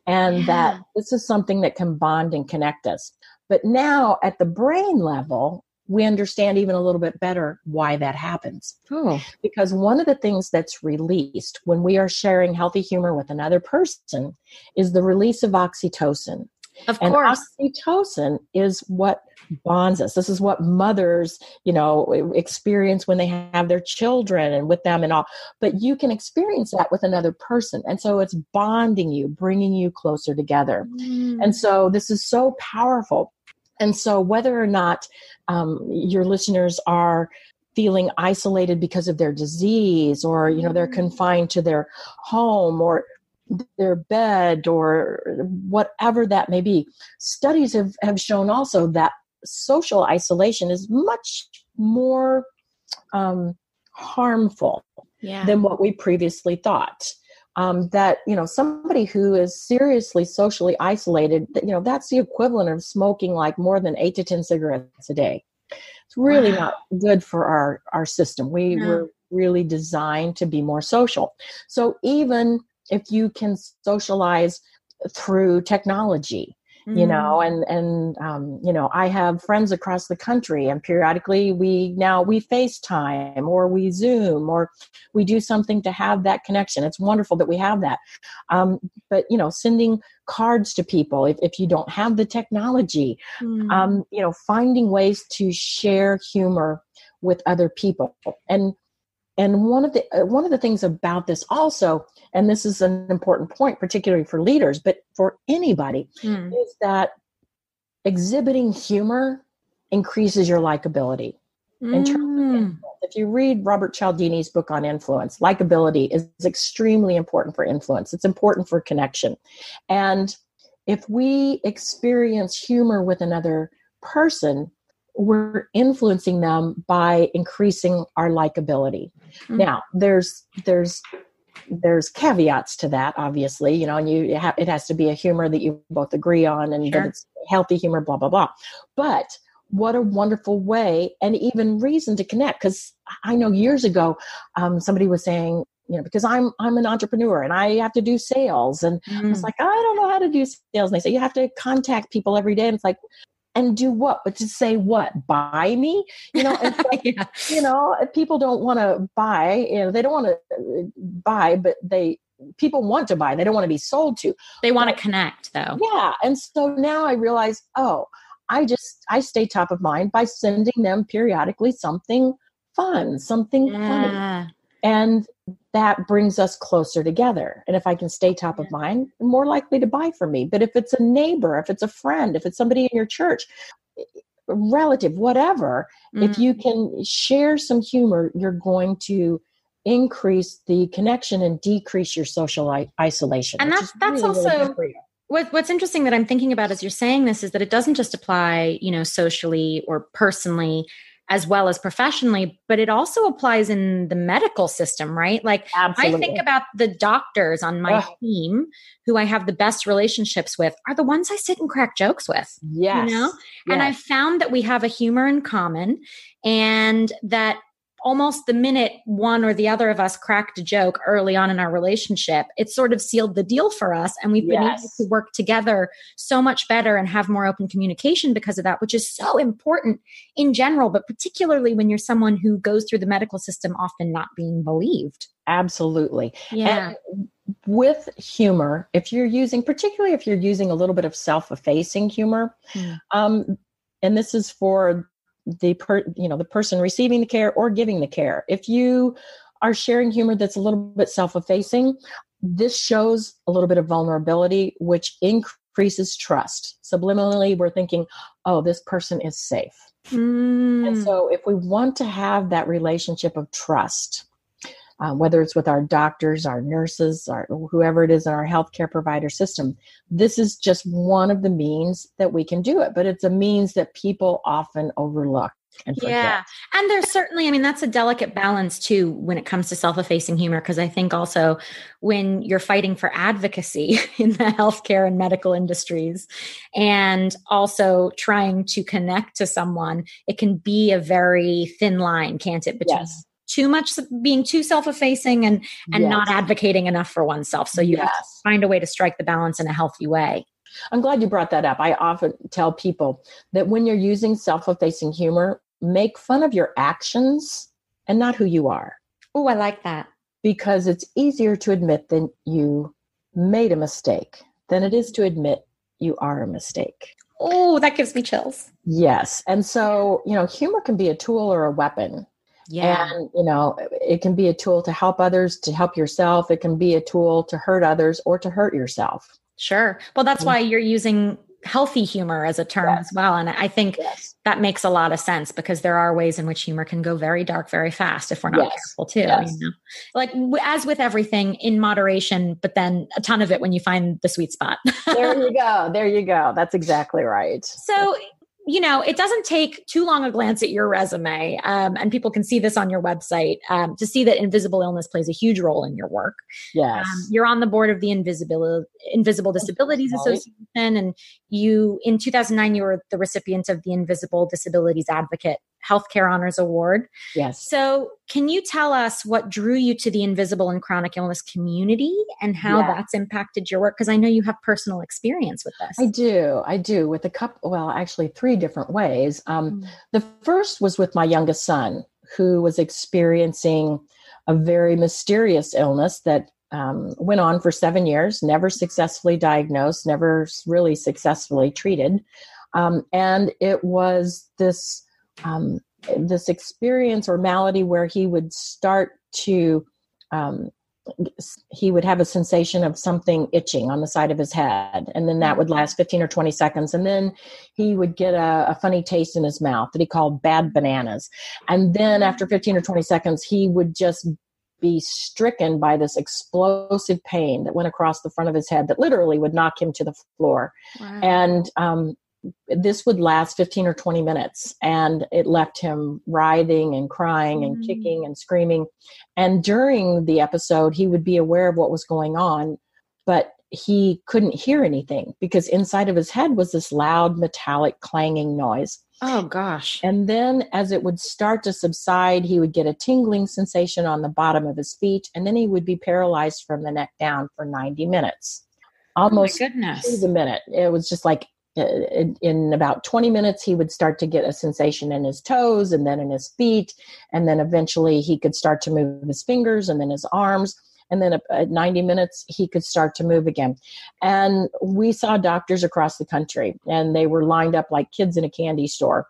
and Yeah. that this is something that can bond and connect us. But now at the brain level, we understand even a little bit better why that happens. Oh. Because one of the things that's released when we are sharing healthy humor with another person is the release of oxytocin. Of And course. oxytocin is what bonds us. This is what mothers, you know, experience when they have their children and with them and all. But you can experience that with another person. And so it's bonding you, bringing you closer together. Mm. And so this is so powerful. And so whether or not um, your listeners are feeling isolated because of their disease or you know they're mm. confined to their home or their bed or whatever that may be studies have, have shown also that social isolation is much more um, harmful yeah. than what we previously thought um, that you know somebody who is seriously socially isolated you know that's the equivalent of smoking like more than eight to ten cigarettes a day it's really wow. not good for our our system we no. were really designed to be more social so even if you can socialize through technology mm-hmm. you know and and um, you know i have friends across the country and periodically we now we facetime or we zoom or we do something to have that connection it's wonderful that we have that um, but you know sending cards to people if, if you don't have the technology mm-hmm. um, you know finding ways to share humor with other people and and one of the uh, one of the things about this also and this is an important point particularly for leaders but for anybody mm. is that exhibiting humor increases your likability mm. in terms of if you read robert cialdini's book on influence likability is extremely important for influence it's important for connection and if we experience humor with another person we're influencing them by increasing our likability. Mm-hmm. Now, there's there's there's caveats to that, obviously, you know, and you it has to be a humor that you both agree on and sure. that it's healthy humor, blah blah blah. But what a wonderful way and even reason to connect because i know years ago um, somebody was saying you know because i'm i'm an entrepreneur and i have to do sales and mm. i was mm. like i don't know how to do sales and they say you have to contact people every day and it's like and do what? But to say what? Buy me? You know so, yeah. you know people don't want to buy you know they don't want to uh, buy but they people want to buy they don't want to be sold to. They want to connect though. Yeah and so now i realize oh i just i stay top of mind by sending them periodically something fun something yeah. funny and that brings us closer together. And if I can stay top of mind, more likely to buy from me. But if it's a neighbor, if it's a friend, if it's somebody in your church, relative, whatever, mm-hmm. if you can share some humor, you're going to increase the connection and decrease your social I- isolation. And that's that's really, also really what, what's interesting that I'm thinking about as you're saying this is that it doesn't just apply, you know, socially or personally as well as professionally, but it also applies in the medical system, right? Like Absolutely. I think about the doctors on my Ugh. team who I have the best relationships with are the ones I sit and crack jokes with. Yes. You know? Yes. And I found that we have a humor in common and that almost the minute one or the other of us cracked a joke early on in our relationship, it sort of sealed the deal for us. And we've been yes. able to work together so much better and have more open communication because of that, which is so important in general, but particularly when you're someone who goes through the medical system often not being believed. Absolutely. Yeah. And with humor, if you're using, particularly if you're using a little bit of self effacing humor, mm. um, and this is for the per you know the person receiving the care or giving the care. If you are sharing humor that's a little bit self-effacing this shows a little bit of vulnerability which increases trust. Subliminally we're thinking oh this person is safe. Mm. and so if we want to have that relationship of trust uh, whether it's with our doctors, our nurses, or whoever it is in our healthcare provider system. This is just one of the means that we can do it, but it's a means that people often overlook. And yeah. And there's certainly, I mean, that's a delicate balance too when it comes to self effacing humor. Because I think also when you're fighting for advocacy in the healthcare and medical industries and also trying to connect to someone, it can be a very thin line, can't it? Between yes too much being too self-effacing and and yes. not advocating enough for oneself. So you yes. have to find a way to strike the balance in a healthy way. I'm glad you brought that up. I often tell people that when you're using self-effacing humor make fun of your actions and not who you are. Oh i like that. Because it's easier to admit that you made a mistake than it is to admit you are a mistake. Oh that gives me chills. Yes. And so you know humor can be a tool or a weapon yeah. And, you know, it can be a tool to help others, to help yourself. It can be a tool to hurt others or to hurt yourself. Sure. Well, that's mm-hmm. why you're using healthy humor as a term yes. as well. And I think yes. that makes a lot of sense because there are ways in which humor can go very dark very fast if we're not yes. careful too. You know? Like as with everything in moderation, but then a ton of it when you find the sweet spot. there you go. There you go. That's exactly right. So you know, it doesn't take too long a glance at your resume, um, and people can see this on your website um, to see that invisible illness plays a huge role in your work. Yes, um, you're on the board of the Invisible Invisible Disabilities right. Association, and you in 2009 you were the recipient of the Invisible Disabilities Advocate Healthcare Honors Award. Yes. So, can you tell us what drew you to the invisible and chronic illness community and how yeah. that's impacted your work? Because I know you have personal experience with this. I do. I do with a couple, well, actually, three different ways. Um, mm. The first was with my youngest son, who was experiencing a very mysterious illness that um, went on for seven years, never successfully diagnosed, never really successfully treated. Um, and it was this um, this experience or malady where he would start to um, he would have a sensation of something itching on the side of his head. And then that would last 15 or 20 seconds. And then he would get a, a, funny taste in his mouth that he called bad bananas. And then after 15 or 20 seconds he would just be stricken by this explosive pain that went across the front of his head that literally would knock him to the floor. Wow. and um, this would last 15 or 20 minutes and it left him writhing and crying and mm. kicking and screaming. And during the episode he would be aware of what was going on but he couldn't hear anything because inside of his head was this loud metallic clanging noise. Oh gosh. And then as it would start to subside he would get a tingling sensation on the bottom of his feet and then he would be paralyzed from the neck down for 90 minutes. Almost oh goodness. a minute. It was just like in, about 20 minutes he would start to get a sensation in his toes and then in his feet. And then eventually he could start to move his fingers and then his arms. And then at 90 minutes he could start to move again. And we saw doctors across the country and they were lined up like kids in a candy store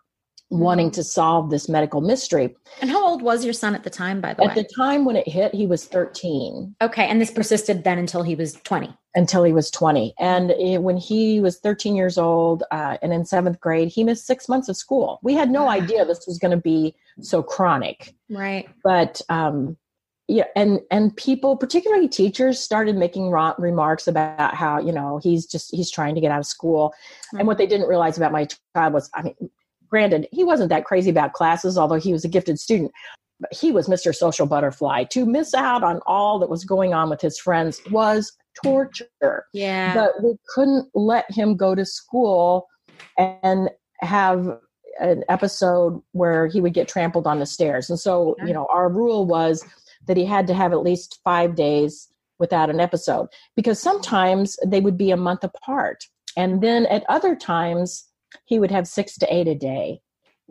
wanting to solve this medical mystery. And how old was your son at the time, by the at way? At the time when it hit, he was 13. Okay. And this persisted then until he was 20. Until he was 20. And it, when he was 13 years old uh, and in seventh grade, he missed six months of school. We had no idea this was going to be so chronic. Right. But, um, yeah, and and people, particularly teachers, started making remarks about how you know he's just he's trying to get out of school, mm-hmm. and what they didn't realize about my child was, I mean, granted, he wasn't that crazy about classes, although he was a gifted student. But he was Mr. Social Butterfly. To miss out on all that was going on with his friends was torture. Yeah. But we couldn't let him go to school and have an episode where he would get trampled on the stairs. And so, you know, our rule was that he had to have at least five days without an episode because sometimes they would be a month apart. And then at other times, he would have six to eight a day.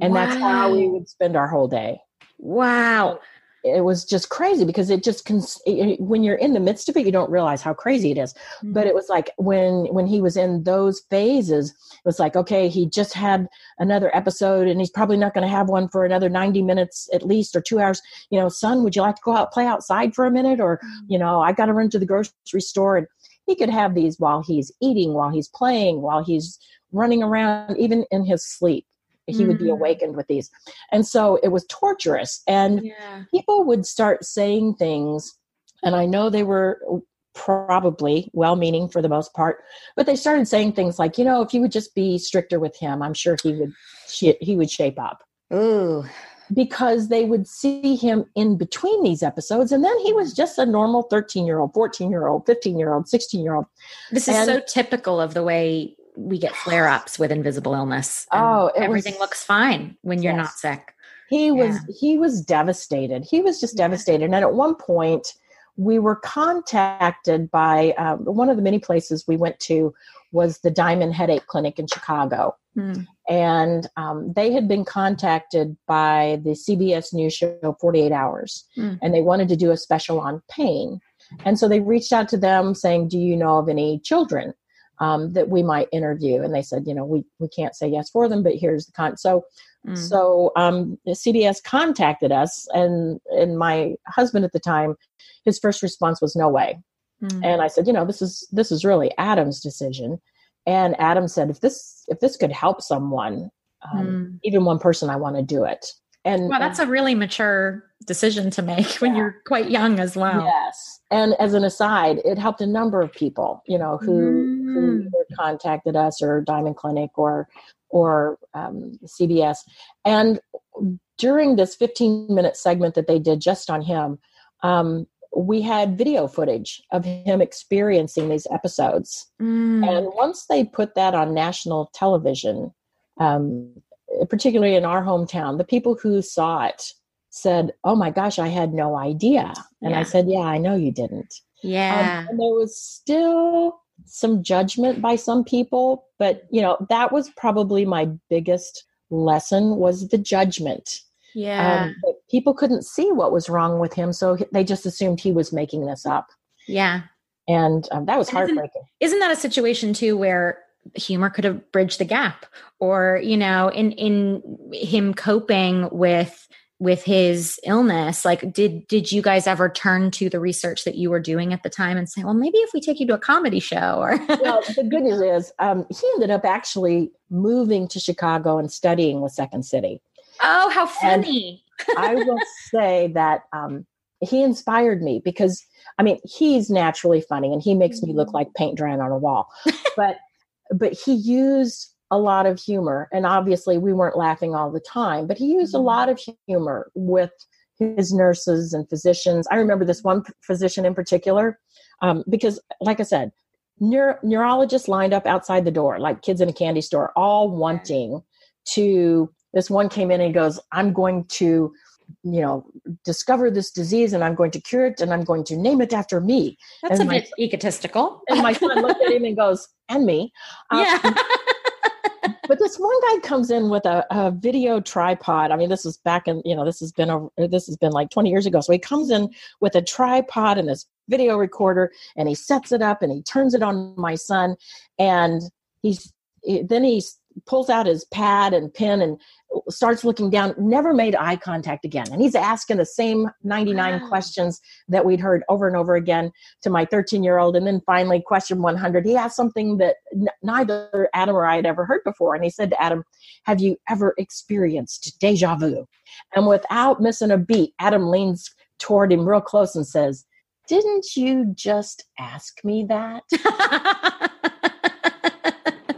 And wow. that's how we would spend our whole day. Wow. It was just crazy because it just cons- it, when you're in the midst of it, you don't realize how crazy it is. Mm-hmm. But it was like when when he was in those phases, it was like okay, he just had another episode, and he's probably not going to have one for another ninety minutes at least or two hours. You know, son, would you like to go out play outside for a minute, or mm-hmm. you know, I got to run to the grocery store, and he could have these while he's eating, while he's playing, while he's running around, even in his sleep. He would be mm-hmm. awakened with these. And so it was torturous. And yeah. people would start saying things, and I know they were probably well meaning for the most part, but they started saying things like, you know, if you would just be stricter with him, I'm sure he would he would shape up. Ooh because they would see him in between these episodes and then he was just a normal 13 year old 14 year old 15 year old 16 year old this is and, so typical of the way we get flare ups with invisible illness. Oh, everything was, looks fine when you're yes. not sick. He was yeah. he was devastated. He was just devastated. And at one point, we were contacted by um, one of the many places we went to was the Diamond Headache Clinic in Chicago. Hmm. And um, they had been contacted by the CBS News show 48 Hours, hmm. and they wanted to do a special on pain. And so they reached out to them saying, Do you know of any children um, that we might interview. And they said, you know, we, we can't say yes for them, but here's the con. So, mm. so um, CBS contacted us, and and my husband at the time, his first response was no way. Mm. And I said, you know, this is this is really Adam's decision. and adam said if this if this could help someone um, mm. even one person i want to do it and well that's and, a really mature decision to make when you're quite young as well yes and as an aside it helped a number of people you know who mm. who contacted us or diamond clinic or or um, cbs and during this 15 minute segment that they did just on him um, we had video footage of him experiencing these episodes. Mm. And once they put that on national television, um, particularly in our hometown, the people who saw it said, Oh my gosh, I had no idea. And yeah. I said, Yeah, I know you didn't. Yeah. Um, and there was still some judgment by some people, but you know, that was probably my biggest lesson was the judgment yeah. Um, people couldn't see what was wrong with him, so they just assumed he was making this up. Yeah. And um, that was heartbreaking. Isn't, isn't that a situation too where humor could have bridged the gap or you know in in him coping with with his illness like did did you guys ever turn to the research that you were doing at the time and say well maybe if we take you to a comedy show or well the good news is um, he ended up actually moving to chicago and studying with second city Oh, how funny. I will say that um, he inspired me because, I mean, he's naturally funny and he makes me look mm-hmm. like paint drying on a wall. but but he used a lot of humor and obviously we weren't laughing all the time but he used a mm-hmm. lot of humor with his nurses and physicians i remember this one physician in particular um, because like i said neuro- neurologists lined up outside the door like kids in a candy store all wanting to this one came in and goes, I'm going to, you know, discover this disease and I'm going to cure it and I'm going to name it after me. That's and a my, bit egotistical. And my son looked at him and goes, and me. Um, yeah. But this one guy comes in with a, a, video tripod. I mean, this is back in, you know, this has been a, this has been like 20 years ago. So he comes in with a tripod and this video recorder and he sets it up and he turns it on my son and he's, then he's pulls out his pad and pen and starts looking down, never made eye contact again. And he's asking the same 99 wow. questions that we'd heard over and over again to my 13 year old. And then finally, question 100, he asked something that n- neither Adam or I had ever heard before. And he said to Adam, Have you ever experienced deja vu? And without missing a beat, Adam leans toward him real close and says, Didn't you just ask me that?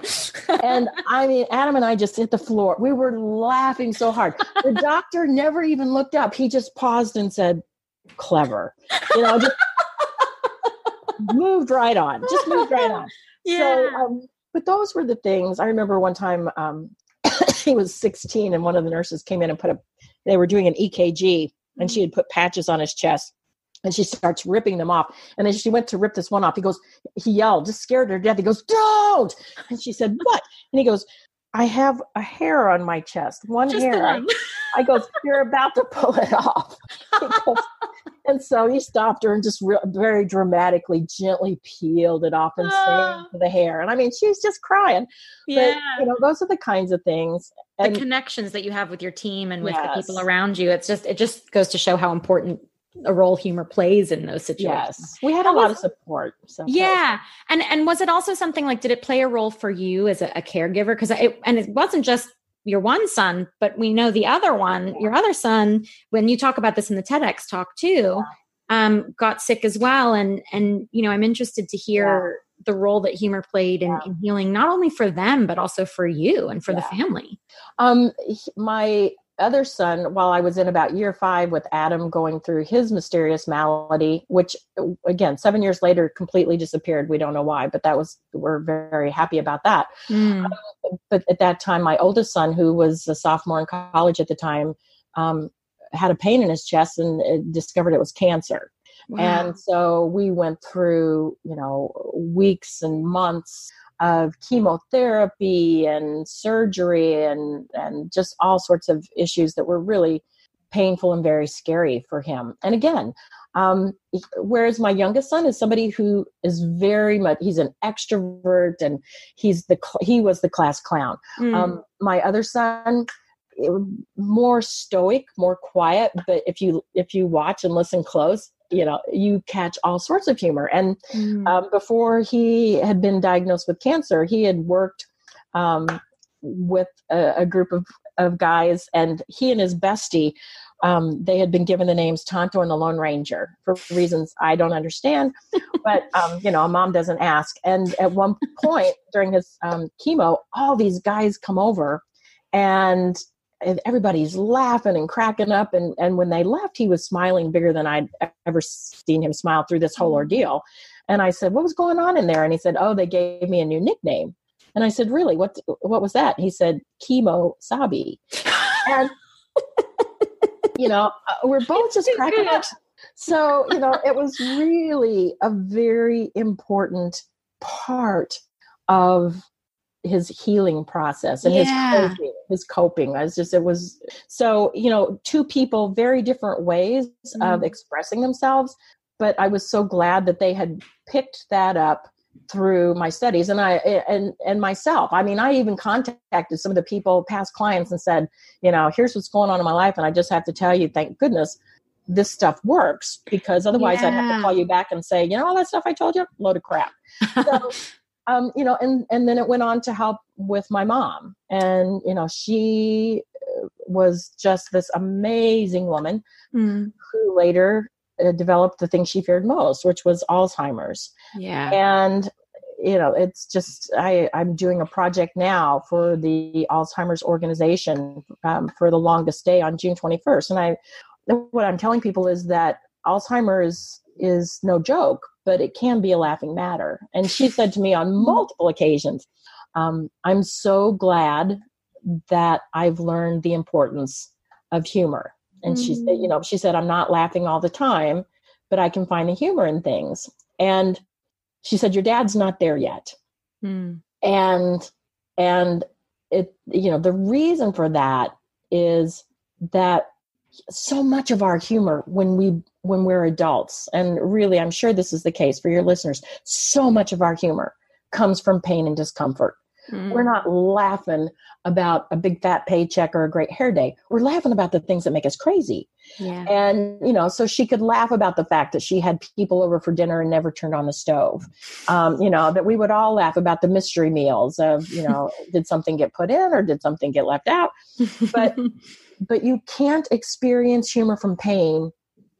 and I mean, Adam and I just hit the floor. We were laughing so hard. The doctor never even looked up. He just paused and said, clever. You know, just moved right on. Just moved right on. Yeah. So, um, but those were the things. I remember one time um, he was 16 and one of the nurses came in and put a, they were doing an EKG and she had put patches on his chest and she starts ripping them off. And then she went to rip this one off. He goes, he yelled, just scared her to death. He goes, don't. And she said, what? And he goes, I have a hair on my chest, one just hair. I, I goes, you're about to pull it off. Goes, and so he stopped her and just re- very dramatically, gently peeled it off and ah. oh. saved the hair. And I mean, she's just crying. Yeah. But, you know, those are the kinds of things. And, the connections that you have with your team and with yes. the people around you. It's just, it just goes to show how important a role humor plays in those situations. Yes, we had a lot of support. So yeah, and and was it also something like did it play a role for you as a, a caregiver? Because it and it wasn't just your one son, but we know the other one, your other son. When you talk about this in the TEDx talk too, yeah. um, got sick as well, and and you know I'm interested to hear. Yeah. The role that humor played in, yeah. in, healing, not only for them but also for you and for the family. Um, my other son, while I was in about year five with Adam going through his mysterious malady, which again, seven years later completely disappeared. We don't know why, but that was, we're very happy about that. Mm. Um, but at that time, my oldest son, who was a sophomore in college at the time, um, had a pain in his chest and discovered it was cancer. Wow. And so we went through, you know, weeks and months of chemotherapy and surgery and and just all sorts of issues that were really painful and very scary for him. And again, um, whereas my youngest son is somebody who is very much he's an extrovert and he's the he was the class clown. Mm. Um, my other son more stoic, more quiet. But if you if you watch and listen close, you know you catch all sorts of humor. And mm. um, before he had been diagnosed with cancer he had worked um, with a, a, group of, of guys and he and his bestie um, they had been given the names tonto and the lone ranger for reasons i don't understand. But um, you know a mom doesn't ask. And at one point during his um, chemo all these guys come over and everybody's laughing and cracking up and and when they left he was smiling bigger than i'd ever seen him smile through this whole mm-hmm. ordeal. And i said what was going on in there? And he said oh they gave me a new nickname. And i said really? What what was that? He said chemo sabi. And you know uh, we're both just cracking up. so you know it was really a very important part of his healing process and yeah. his coping his coping I was just it was so you know two people very different ways mm-hmm. of expressing themselves but i was so glad that they had picked that up through my studies and i and and myself i mean i even contacted some of the people past clients and said you know here's what's going on in my life and i just have to tell you thank goodness this stuff works because otherwise yeah. i'd have to call you back and say you know all that stuff i told you load of crap so um, you know, and and then it went on to help with my mom, and you know, she uh, was just this amazing woman mm. who later uh, developed the thing she feared most, which was Alzheimer's. Yeah, and you know, it's just I I'm doing a project now for the Alzheimer's organization um, for the longest day on June 21st, and I what I'm telling people is that Alzheimer's is no joke but it can be a laughing matter. And she said to me on mm-hmm. multiple occasions, um, I'm so glad that I've learned the importance of humor. And mm. she said, you know, she said, I'm not laughing all the time, but I can find the humor in things. And she said, Your dad's not there yet. Mm. And and it, you know, the reason for that is that so much of our humor when we when we're adults. And really i'm sure this is the case for your listeners. So much of our humor comes from pain and discomfort. Mm. we're not laughing about a big fat paycheck or a great hair day. We're laughing about the things that make us crazy. Yeah. and you know so she could laugh about the fact that she had people over for dinner and never turned on the stove. Um, you know that we would all laugh about the mystery meals of you know did something get put in or did something get left out? But but you can't experience humor from pain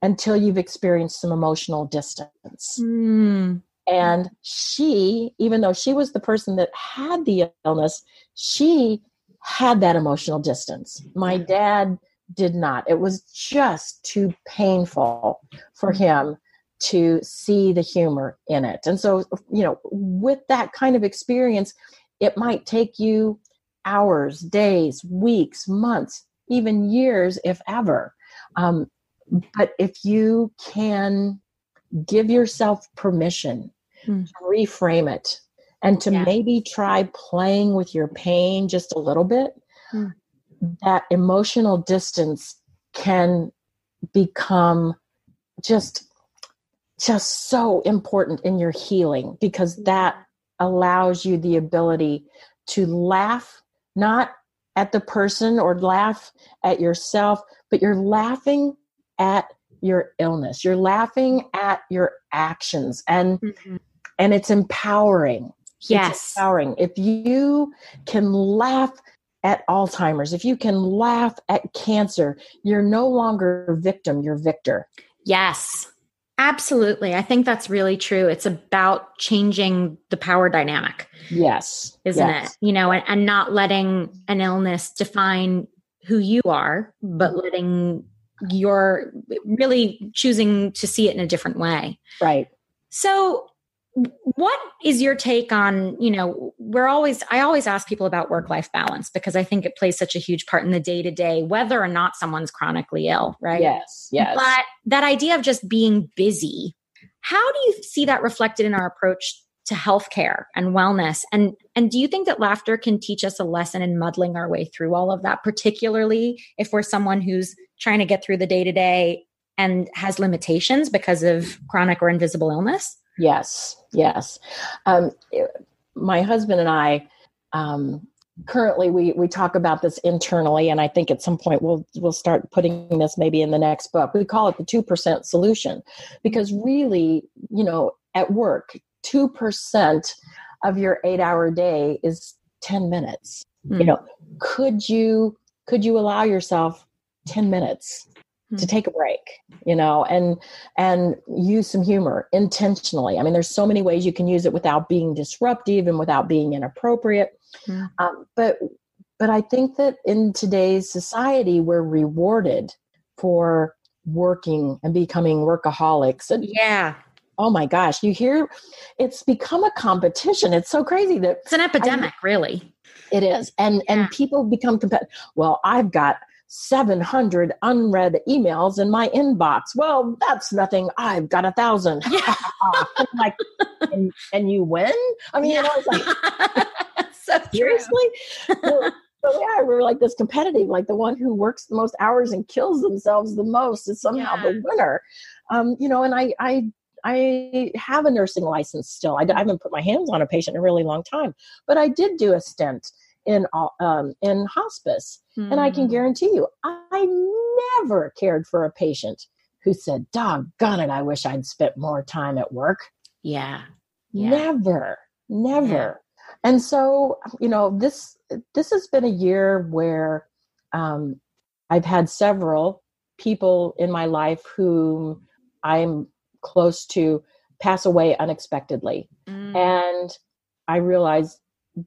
until you've experienced some emotional distance. Mm. And she, even though she was the person that had the illness, she had that emotional distance. My dad did not. It was just too painful for him to see the humor in it. And so, you know, with that kind of experience, it might take you hours, days, weeks, months even years, if ever. Um, but if you can give yourself permission mm. to reframe it and to yeah. maybe try playing with your pain just a little bit, mm. that emotional distance can become just just so important in your healing because that allows you the ability to laugh not at the person or laugh at yourself, but you're laughing at your illness. You're laughing at your actions and mm-hmm. and it's empowering. Yes. It's empowering. If you can laugh at Alzheimer's, if you can laugh at cancer, you're no longer victim, you're victor. Yes. Absolutely. I think that's really true. It's about changing the power dynamic. Yes. Isn't yes. it? You know, and, and not letting an illness define who you are, but mm-hmm. letting your really choosing to see it in a different way. Right. So what is your take on you know we're always i always ask people about work life balance because i think it plays such a huge part in the day to day whether or not someone's chronically ill right? Yes yes. But that idea of just being busy how do you see that reflected in our approach to healthcare and wellness? And and do you think that laughter can teach us a lesson in muddling our way through all of that particularly if we're someone who's trying to get through the day to day and has limitations because of chronic or invisible illness Yes, yes. Um, my husband and I, um, currently we we talk about this internally and i think at some point we'll we'll start putting this maybe in the next book we call it the 2% solution because really you know at work 2% of your 8 hour day is 10 minutes mm. you know could you could you allow yourself 10 minutes to take a break you know and and use some humor intentionally. I mean there's so many ways you can use it without being disruptive and without being inappropriate. Mm. um, but but i think that in today's society we're rewarded for working and becoming workaholics and yeah. Oh my gosh you hear it's become a competition. It's so crazy that it's an epidemic I, really. It is. And yeah. and people become competitive well i've got 700 unread emails in my inbox. Well, that's nothing. I've got a thousand. Yeah. like, and, and, you win? I mean, yeah. you know, it's like, so seriously? well, so yeah, we're like this competitive, like the one who works the most hours and kills themselves the most is somehow yeah. the winner. Um, you know, and I, I, I have a nursing license still. I, I haven't put my hands on a patient in a really long time, but I did do a stint in um, in hospice, mm. and I can hmm. guarantee you, I never cared for a patient who said, "Doggone it, I wish I'd spent more time at work." Yeah, yeah. never, never. Yeah. And so, you know, this this has been a year where um, I've had several people in my life whom I'm close to pass away unexpectedly, mm. and I realized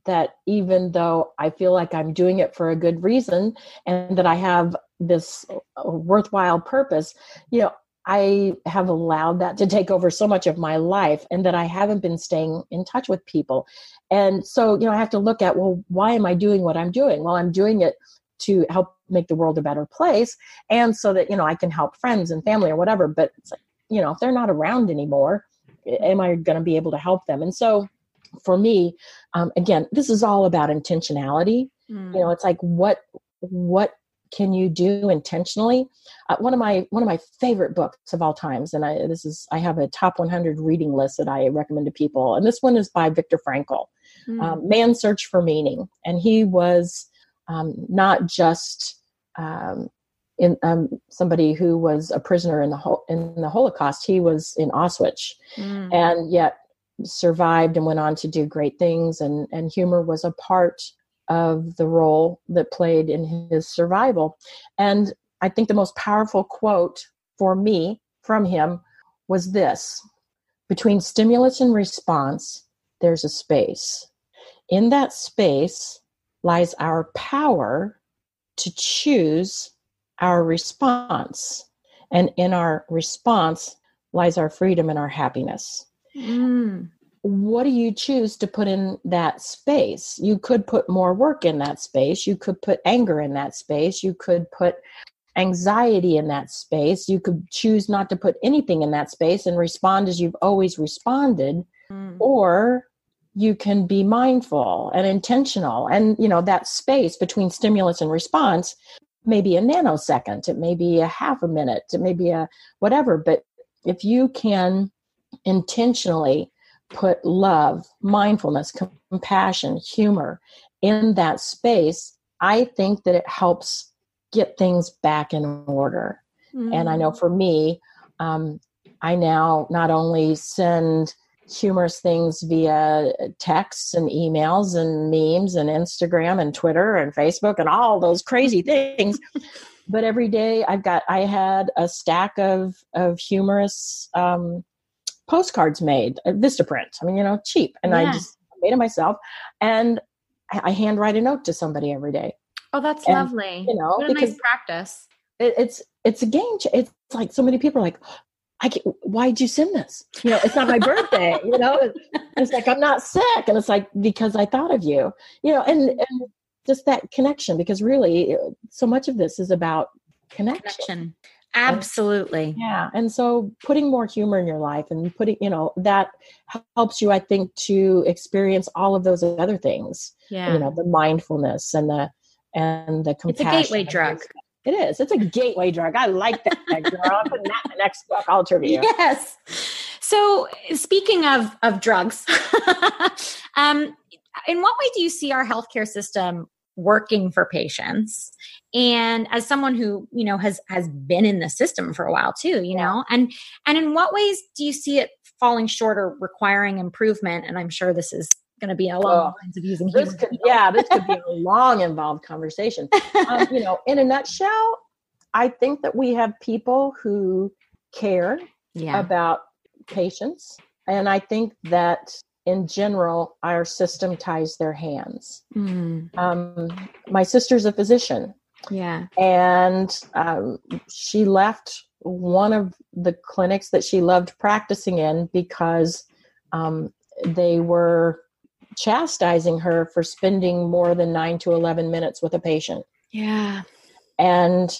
that even though I feel like I'm doing it for a good reason and that I have this uh, worthwhile purpose, you know, I have allowed that to take over so much of my life and that I haven't been staying in touch with people. And so, you know, I have to look at, well, why am I doing what I'm doing? Well, I'm doing it to help make the world a better place and so that, you know, I can help friends and family or whatever. But, you know, if they're not around anymore, am I going to be able to help them? And so, for me um, again this is all about intentionality mm. you know it's like what what can you do intentionally uh, one of my one of my favorite books of all times and i this is i have a top 100 reading list that i recommend to people and this one is by viktor frankl mm. um, man's search for meaning and he was um, not just um, in um, somebody who was a prisoner in the ho- in the Holocaust. He was in Auschwitz, mm. and yet survived and went on to do great things and and humor was a part of the role that played in his survival. And i think the most powerful quote for me from him was this between stimulus and response there's a space. In that space lies our power to choose our response. And in our response lies our freedom and our happiness Mm. What do you choose to put in that space? You could put more work in that space. You could put anger in that space. You could put anxiety in that space. You could choose not to put anything in that space and respond as you've always responded. Mm. Or you can be mindful and intentional. And, you know, that space between stimulus and response may be a nanosecond, it may be a half a minute, it may be a whatever. But if you can intentionally put love, mindfulness, compassion, humor in that space, I think that it helps get things back in order. Mm-hmm. And I know mm. for me, um, I now not only send humorous things via texts and emails and memes and Instagram and Twitter and Facebook and all those crazy things. but every day I've got I had a stack of of humorous um, postcards made, uh, Vistaprint. I mean, you know, cheap. And yeah. I just made it myself. And I, I handwrite a note to somebody every day. Oh, that's and, lovely. You know, what a nice practice. It, it's it's a game. Ch- it's like so many people are like, I why'd you send this? You know, it's not my birthday. you know, it's like I'm not sick, and it's like because I thought of you. You know, and and just that connection because really, so much of this is about connection. connection. Absolutely. Yeah. And so putting more humor in your life and putting, you know, that helps you, I think, to experience all of those other things. Yeah. You know, the mindfulness and the and the compassion. It's a gateway drug. It is. It's a gateway drug. I like that, girl. I'll put that in the next book. I'll trivia. Yes. So speaking of of drugs, um, in what way do you see our healthcare system working for patients. And as someone who you know has has been in the system for a while too you know and and in what ways do you see it falling short or requiring improvement? And i'm sure this is going to be along well, lines of using this could, yeah this could be a long involved conversation. Um, you know in a nutshell i think that we have people who care yeah. about patients. And i think that in general, our system ties their hands. Mm. Um, my sister's a physician. Yeah. And um, she left one of the clinics that she loved practicing in because um, they were chastising her for spending more than nine to 11 minutes with a patient. Yeah. And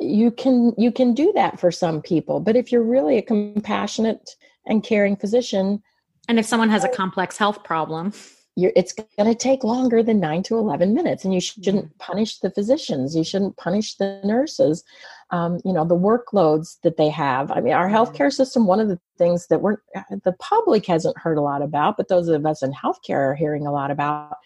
you can you can do that for some people but if you're really a compassionate and caring physician and if someone has a complex health problem, it's going to take longer than nine to 11 minutes. And you shouldn't mm-hmm. punish the physicians. You shouldn't punish the nurses. Um, you know, the workloads that they have. I mean, our healthcare system, one of the things that we're, the public hasn't heard a lot about, but those of us in healthcare are hearing a lot about,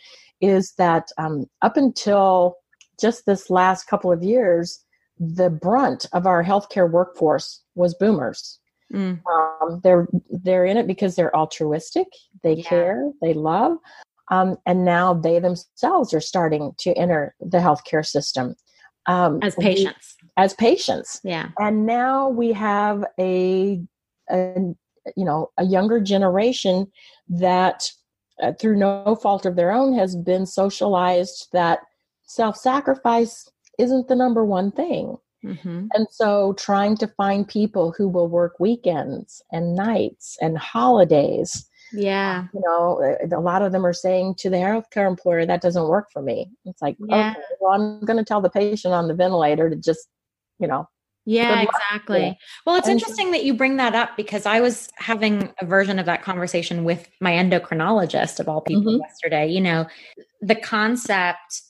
is that um, up until just this last couple of years, the brunt of our healthcare workforce was boomers. Mm. Um, they're they're in it because they're altruistic. They yeah. care. They love. Um, and now they themselves are starting to enter the healthcare system um, as patients. We, as patients, yeah. And now we have a, a you know a younger generation that, uh, through no fault of their own, has been socialized that self-sacrifice isn't the number one thing. Mm-hmm. And so trying to find people who will work weekends and nights and holidays. Yeah. You know, a lot of them are saying to the healthcare employer, that doesn't work for me. It's like, yeah. okay, well, I'm going to tell the patient on the ventilator to just, you know, yeah, exactly. Well, it's interesting that you bring that up because I was having a version of that conversation with my endocrinologist of all people mm-hmm. yesterday. You know, the concept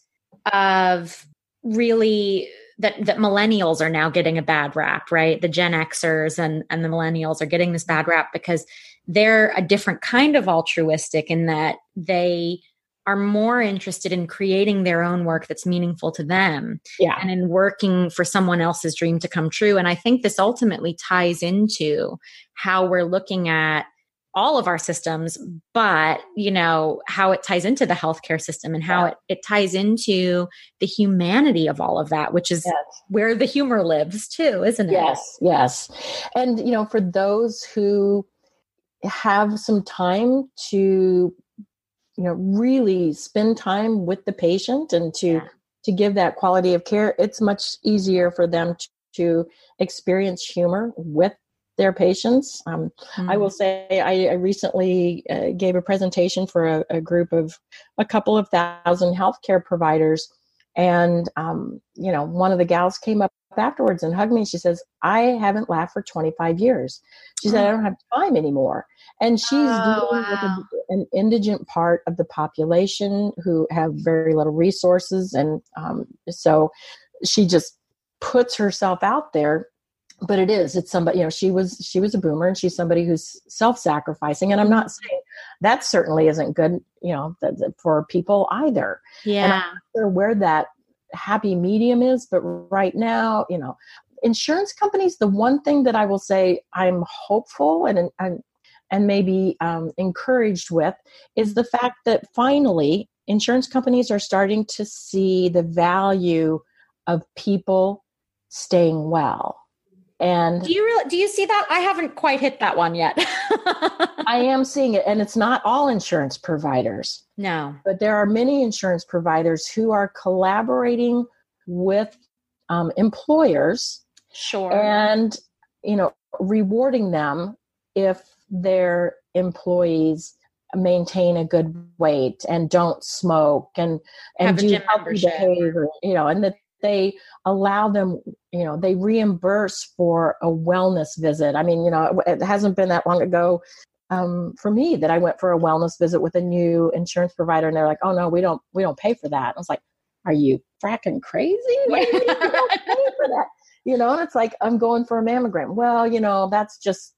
of really that that millennials are now getting a bad rap, right? The Gen Xers and and the millennials are getting this bad rap because they're a different kind of altruistic in that they are more interested in creating their own work that's meaningful to them yeah. and in working for someone else's dream to come true and i think this ultimately ties into how we're looking at all of our systems, but you know, how it ties into the healthcare system and how yeah. it, it ties into the humanity of all of that, which is yes. where the humor lives too, isn't it? Yes, yes. And you know, for those who have some time to you know really spend time with the patient and to yeah. to give that quality of care it's much easier for them to, to experience humor with their patients. Um, mm-hmm. I will mm. say I, I recently uh, gave a presentation for a, a, group of a couple of thousand healthcare providers. And, um, you know, one of the gals came up afterwards and hugged me. She says, I haven't laughed for 25 years. She said, I don't have time anymore. And she's oh, dealing wow. with a, an indigent part of the population who have very little resources. And um, so she just puts herself out there but it is it's somebody you know she was she was a boomer and she's somebody who's self-sacrificing and i'm not saying that certainly isn't good you know for people either. Yeah and i'm not sure where that happy medium is but right now you know insurance companies the one thing that i will say i'm hopeful and and, and maybe um, encouraged with is the fact that finally insurance companies are starting to see the value of people staying well and do you really do you see that? I haven't quite hit that one yet. I am seeing it, and it's not all insurance providers. No, but there are many insurance providers who are collaborating with um, employers. Sure. And you know, rewarding them if their employees maintain a good weight and don't smoke and and do healthy behavior you know and that they allow them you know they reimburse for a wellness visit. I mean you know it hasn't been that long ago um, for me that i went for a wellness visit with a new insurance provider and they're like oh no we don't we don't pay for that. I was like are you fracking crazy? Do you, don't pay for that. You know and it's like i'm going for a mammogram. Well you know that's just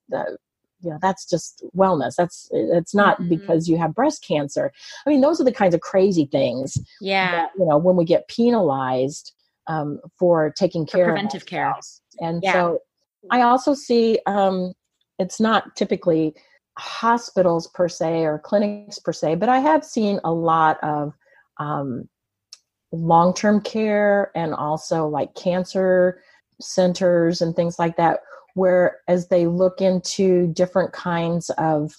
you know that's just wellness. That's it's not mm-hmm. because you have breast cancer. I mean those are the kinds of crazy things yeah. that, you know when we get penalized um, for taking care for preventive of care and yeah. so i also see um, it's not typically hospitals per se or clinics per se but i have seen a lot of um, long-term care and also like cancer centers and things like that where as they look into different kinds of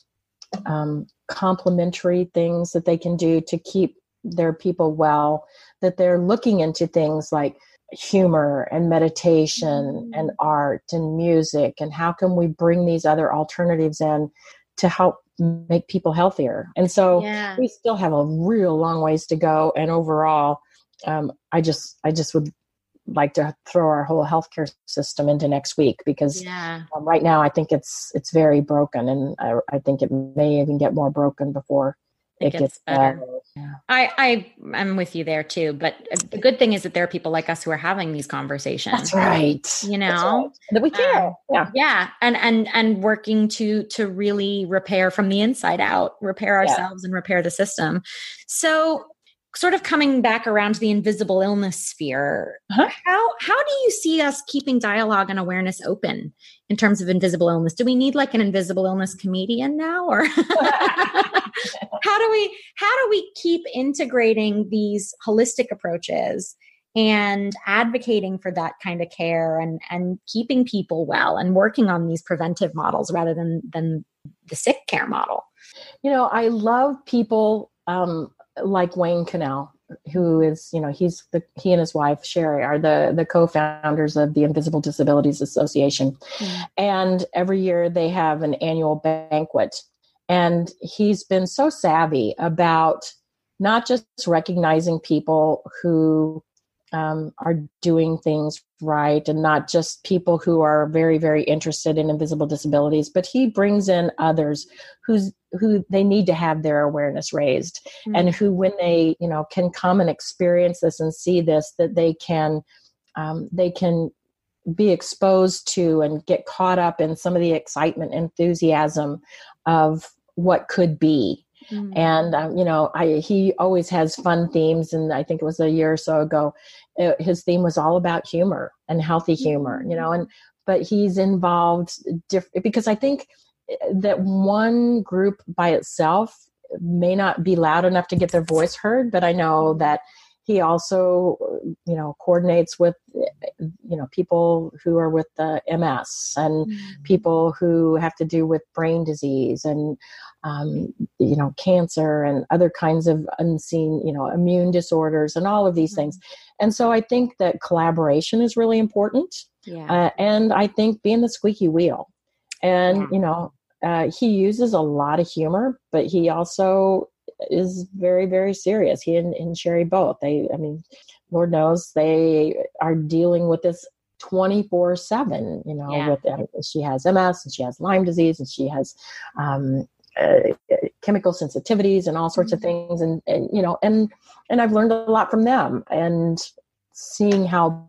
um, complementary things that they can do to keep their people well that they're looking into things like humor and meditation and mm. art and music and how can we bring these other alternatives in to help make people healthier and so yeah. we still have a real long ways to go and overall um, i just i just would like to throw our whole healthcare system into next week because yeah. um, right now I think it's it's very broken, and I, I think it may even get more broken before it, it gets, gets, better. better. Yeah. I I am with you there too, but the good thing is that there are people like us who are having these conversations. That's right. You know right. that we care. Um, yeah, yeah, and and and working to to really repair from the inside out, repair ourselves yeah. and repair the system. So sort of coming back around to the invisible illness sphere. Huh? how how do you see us keeping dialogue and awareness open in terms of invisible illness? Do we need like an invisible illness comedian now or how do we how do we keep integrating these holistic approaches and advocating for that kind of care and and keeping people well and working on these preventive models rather than than the sick care model? You know i love people um, like Wayne Connell, who is, you know, he's the he and his wife Sherri are the the co-founders of the Invisible Disabilities Association, mm. and every year they have an annual banquet, and he's been so savvy about not just recognizing people who um, are doing things right and not just people who are very very interested in invisible disabilities but he brings in others who's who they need to have their awareness raised mm-hmm. and who when they you know can come and experience this and see this that they can um, they can be exposed to and get caught up in some of the excitement enthusiasm of what could be Mm-hmm. And um, you know, I he always has fun themes, and I think it was a year or so ago, it, uh, his theme was all about humor and healthy humor. Mm-hmm. You know, and but he's involved diff- because I think that one group by itself may not be loud enough to get their voice heard, but I know that he also you know coordinates with you know people who are with the ms and mm-hmm. people who have to do with brain disease and um, you know cancer and other kinds of unseen you know immune disorders and all of these mm-hmm. things and so i think that collaboration is really important yeah. Uh, and i think being the squeaky wheel and yeah. you know uh, he uses a lot of humor but he also is very very serious he and, and sherri both they i mean lord knows they are dealing with this 24 7 you know yeah. with uh, she has ms and she has lyme disease and she has um, uh, chemical sensitivities and all sorts of mm-hmm. things and, and you know and and i've learned a lot from them and seeing how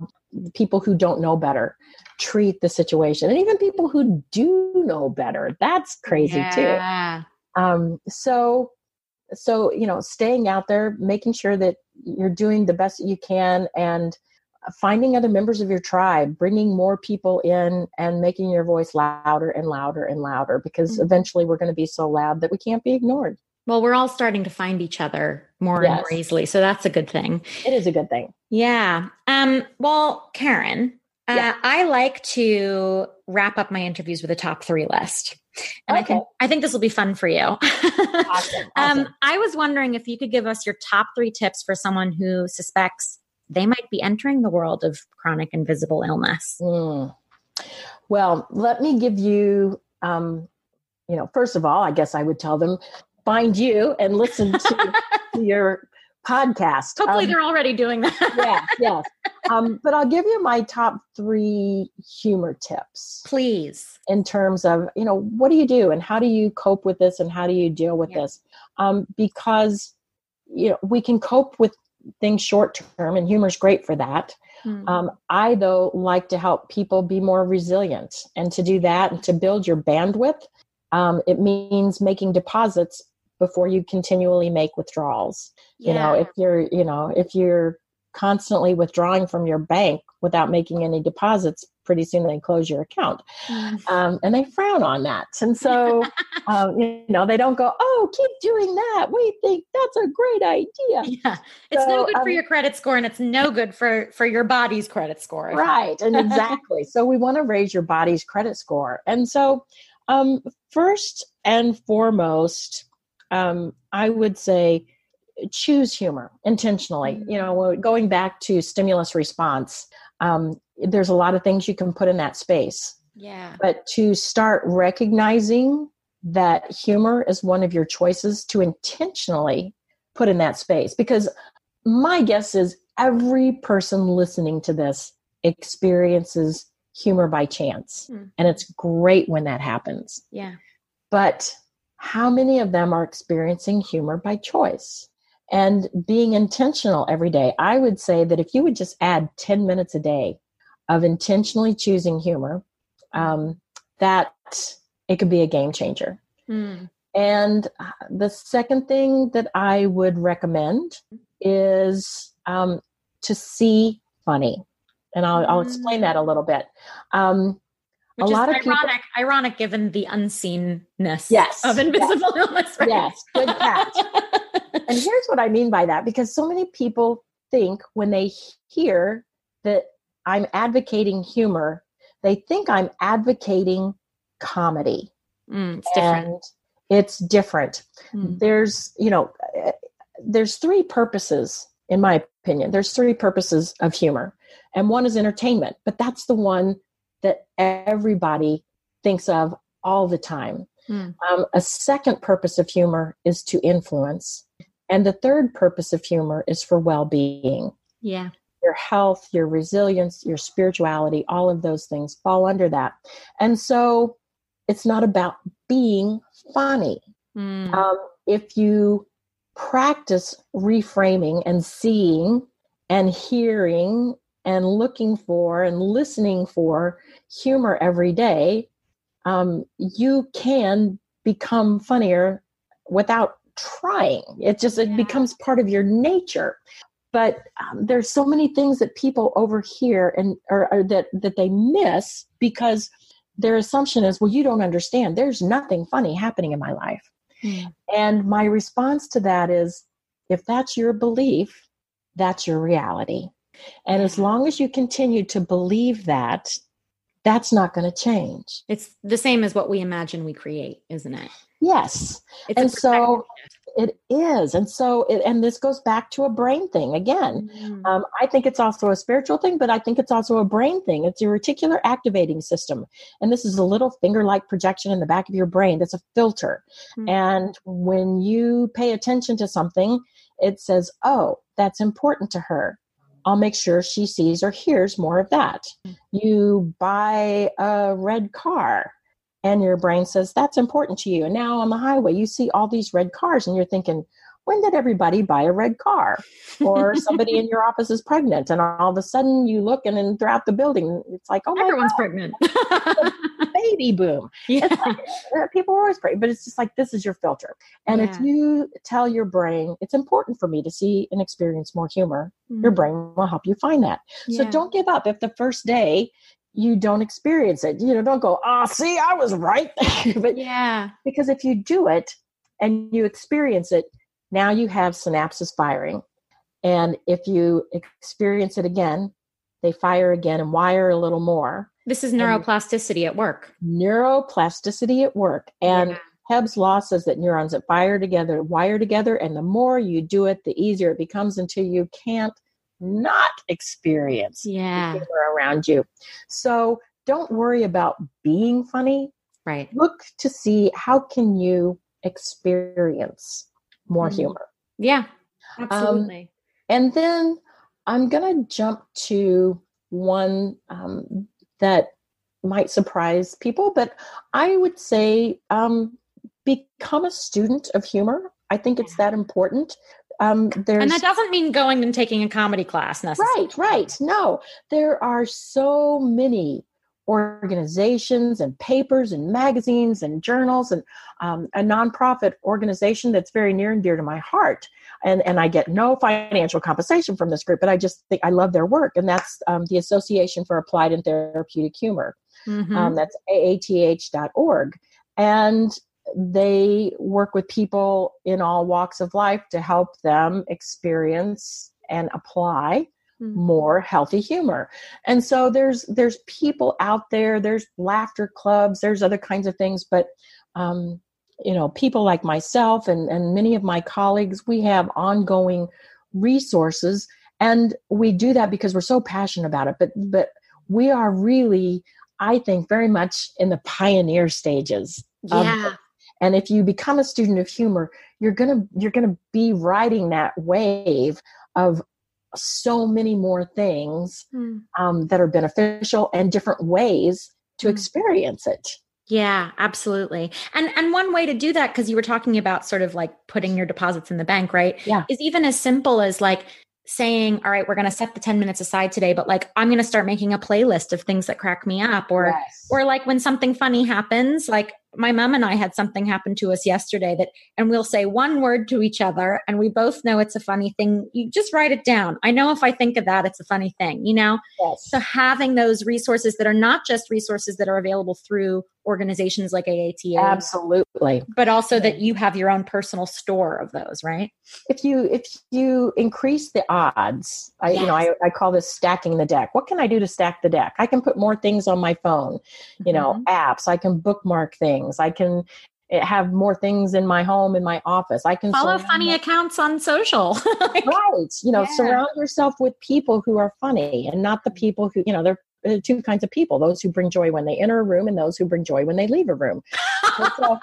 people who don't know better treat the situation and even people who do know better that's crazy yeah. too um so so you know staying out there making sure that you're doing the best that you can and finding other members of your tribe bringing more people in and making your voice louder and louder and louder because mm-hmm. eventually we're going to be so loud that we can't be ignored well we're all starting to find each other more yes. and more easily so that's a good thing it is a good thing yeah um well Karyn uh, yeah. I like to wrap up my interviews with a top three list. And okay. I think I think this will be fun for you. awesome, awesome. Um, I was wondering if you could give us your top three tips for someone who suspects they might be entering the world of chronic invisible illness. Mm. Well, let me give you, um, you know, first of all, I guess I would tell them find you and listen to, to your podcast. Hopefully, um, they're already doing that. yeah, yes. Um, but I'll give you my top three humor tips, please. In terms of you know what do you do and how do you cope with this and how do you deal with yeah. this? Um, because you know we can cope with things short term, and humor is great for that. Mm. Um, I though like to help people be more resilient, and to do that and to build your bandwidth Um, it means making deposits before you continually make withdrawals. Yeah. You know, if you're, you know, if you're constantly withdrawing from your bank without making any deposits, pretty soon they close your account. Mm. Um, and they frown on that. And so, um, you know, they don't go, oh, keep doing that. We think that's a great idea. Yeah. It's so, no good um, for your credit score and it's no good for, for your body's credit score. Right. And exactly. so we want to raise your body's credit score. And so, um, first and foremost, um, I would say, choose humor intentionally. Mm-hmm. You know, going back to stimulus response, um, there's a lot of things you can put in that space. Yeah. But to start recognizing that humor is one of your choices to intentionally put in that space, because my guess is every person listening to this experiences humor by chance. Mm. And it's great when that happens. Yeah. But how many of them are experiencing humor by choice? and being intentional every day. I would say that if you would just add 10 minutes a day of intentionally choosing humor, um, that it could be a game changer. Mm. And uh, the second thing that I would recommend is um, to see funny. And I'll, I'll explain that a little bit. Um, Which a lot of ironic, ironic given the unseenness yes, of invisible yes, illness. Right? Yes, good catch. and here's what I mean by that because so many people think when they hear that I'm advocating humor, they think I'm advocating comedy. Mm, it's different. It's different. Mm. There's, you know, there's three purposes, in my opinion. There's three purposes of humor, and one is entertainment, but that's the one that everybody thinks of all the time. Mm. Um, a second purpose of humor is to influence. And the third purpose of humor is for well being. Yeah. Your health, your resilience, your spirituality, all of those things fall under that. And so it's not about being funny. Mm. Um, if you practice reframing and seeing and hearing and looking for and listening for humor every day, um, you can become funnier without trying. It just it yeah. becomes part of your nature. But um, there's so many things that people overhear and or, or that that they miss because their assumption is, well, you don't understand. There's nothing funny happening in my life. Mm. And my response to that is, if that's your belief, that's your reality. And as long as you continue to believe that, that's not going to change. It's the same as what we imagine we create, isn't it? Yes. It's and so it is. And so, it, and this goes back to a brain thing again. Mm. Um, I think it's also a spiritual thing, but I think it's also a brain thing. It's your reticular activating system. And this is a little finger like projection in the back of your brain that's a filter. Mm. And when you pay attention to something, it says, oh, that's important to her. I'll make sure she sees or hears more of that. Mm. You buy a red car and your brain says that's important to you. And now on the highway, you see all these red cars and you're thinking, when did everybody buy a red car? Or somebody in your office is pregnant, and all of a sudden you look and then throughout the building, it's like, oh, everyone's God, pregnant. baby boom. Yeah. Like, uh, people are always pregnant, but it's just like this is your filter. And yeah. if you tell your brain it's important for me to see and experience more humor, mm-hmm. your brain will help you find that. Yeah. So don't give up. If the first day you don't experience it, you know, don't go, ah, oh, see, I was right. but yeah, because if you do it and you experience it, now you have synapses firing. And if you experience it again, they fire again and wire a little more. This is neuroplasticity at work. Neuroplasticity at work. And yeah. Hebb's law says that neurons that fire together wire together, and the more you do it, the easier it becomes until you can't not experience yeah. around you. So don't worry about being funny. Right. Look to see how can you experience more mm-hmm. humor. Yeah, um, absolutely. Um, and then I'm going to jump to one um, that might surprise people, but I would say um, become a student of humor. I think it's that important. Um, there's, and that doesn't mean going and taking a comedy class necessarily. Right, right. No, there are so many organizations and papers and magazines and journals and um, a nonprofit organization that's very near and dear to my heart. And, and I get no financial compensation from this group, but I just think I love their work. And that's um, the Association for Applied and Therapeutic Humor. Mm-hmm. Um, that's aath.org. And they work with people in all walks of life to help them experience and apply Mm-hmm. more healthy humor and so there's there's people out there there's laughter clubs there's other kinds of things but um, you know people like myself and and many of my colleagues we have ongoing resources and we do that because we're so passionate about it but but we are really i think very much in the pioneer stages yeah and if you become a student of humor you're gonna you're gonna be riding that wave of so many more things mm. um, that are beneficial and different ways to mm. experience it yeah absolutely and and one way to do that because you were talking about sort of like putting your deposits in the bank right yeah is even as simple as like saying all right we're going to set the 10 minutes aside today but like i'm going to start making a playlist of things that crack me up or yes. or like when something funny happens like my mom and I had something happen to us yesterday that, and we'll say one word to each other and we both know it's a funny thing. You just write it down. I know if I think of that, it's a funny thing, you know? Yes. So having those resources that are not just resources that are available through organizations like AATH. Absolutely. But also that you have your own personal store of those, right? If you, if you increase the odds, I, yes. you know, I, I call this stacking the deck. What can I do to stack the deck? I can put more things on my phone, you know, mm-hmm. apps. I can bookmark things things. I can eh, have more things in my home in my office i can follow funny my- accounts on social right you know yeah. surround yourself with people who are funny and not the people who you know they're two kinds of people those who bring joy when they enter a room and those who bring joy when they leave a room so,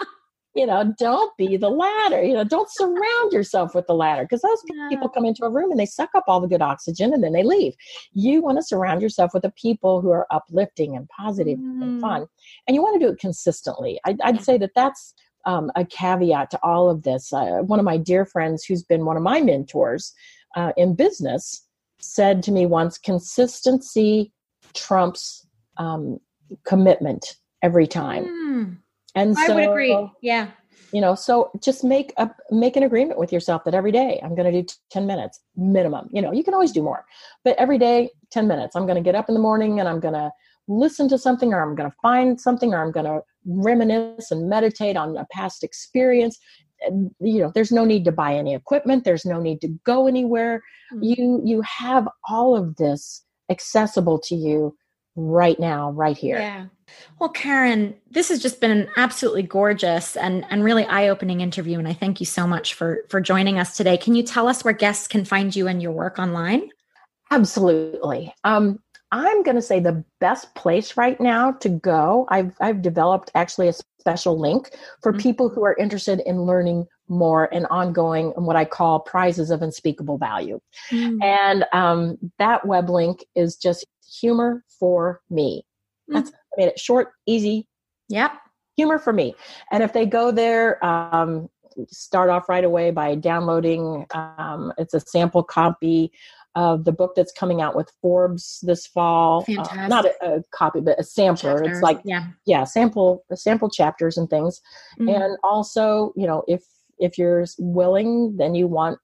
you know, don't be the latter. You know, don't surround yourself with the latter because those yeah. people come into a room and they suck up all the good oxygen and then they leave. You want to surround yourself with the people who are uplifting and positive mm. and fun, and you want to do it consistently. I, would say that that's um, a caveat to all of this. Uh, one of my dear friends, who's been one of my mentors uh, in business, said to me once, "Consistency trumps um, commitment every time." Mm and I would agree. Yeah. You know, so just make a make an agreement with yourself that every day I'm going to do 10 minutes minimum. You know, you can always do more. But every day 10 minutes. I'm going to get up in the morning and I'm going to listen to something or I'm going to find something or I'm going to reminisce and meditate on a past experience. And, you know, there's no need to buy any equipment. There's no need to go anywhere. Mm-hmm. You you have all of this accessible to you right now, right here. Yeah. Well, Karyn, this has just been an absolutely gorgeous and, and really eye-opening interview. And I thank you so much for for joining us today. Can you tell us where guests can find you and your work online? Absolutely. Um, I'm going to say the best place right now to go. I've I've developed actually a special link for mm-hmm. people who are interested in learning more and ongoing and what I call prizes of unspeakable value. Mm-hmm. And um, that web link is just humor for me. Mm. That's I made it short, easy. Yep. Humor for me. And if they go there, um, start off right away by downloading. Um, it's a sample copy of the book that's coming out with Forbes this fall. Uh, not a, a, copy, but a sampler. Chapters. It's like yeah, yeah, sample sample chapters and things. Mm-hmm. And also, you know, if if you're willing, then you want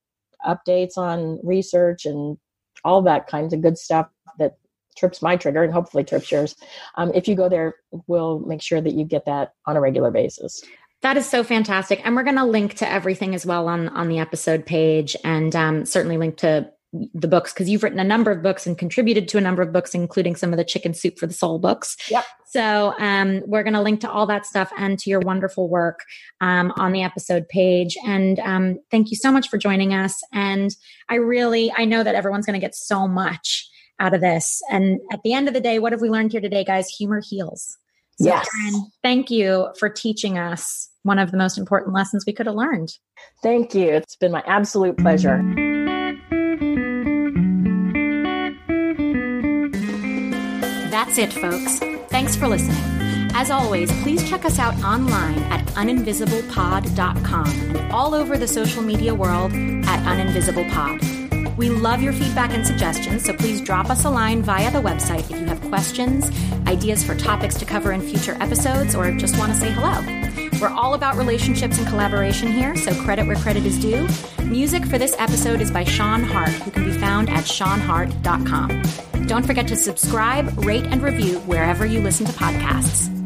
updates on research and all that kinds of good stuff that trips my trigger and hopefully trips yours. Um, if you go there, we'll make sure that you get that on a regular basis. That is so fantastic, and we're going to link to everything as well on on the episode page, and um, certainly link to the books because you've written a number of books and contributed to a number of books, including some of the Chicken Soup for the Soul books. Yep. So um, we're going to link to all that stuff and to your wonderful work um, on the episode page. And um, thank you so much for joining us. And I really, I know that everyone's going to get so much out of this. And at the end of the day, what have we learned here today, guys? Humor heals. So, yes. Karyn, thank you for teaching us one of the most important lessons we could have learned. Thank you. It's been my absolute pleasure. That's it, folks. Thanks for listening. As always, please check us out online at uninvisiblepod.com and all over the social media world at uninvisiblepod. We love your feedback and suggestions, so please drop us a line via the website if you have questions, ideas for topics to cover in future episodes, or just want to say hello. We're all about relationships and collaboration here, so credit where credit is due. Music for this episode is by Sean Hart, who can be found at seanhart.com. Don't forget to subscribe, rate, and review wherever you listen to podcasts.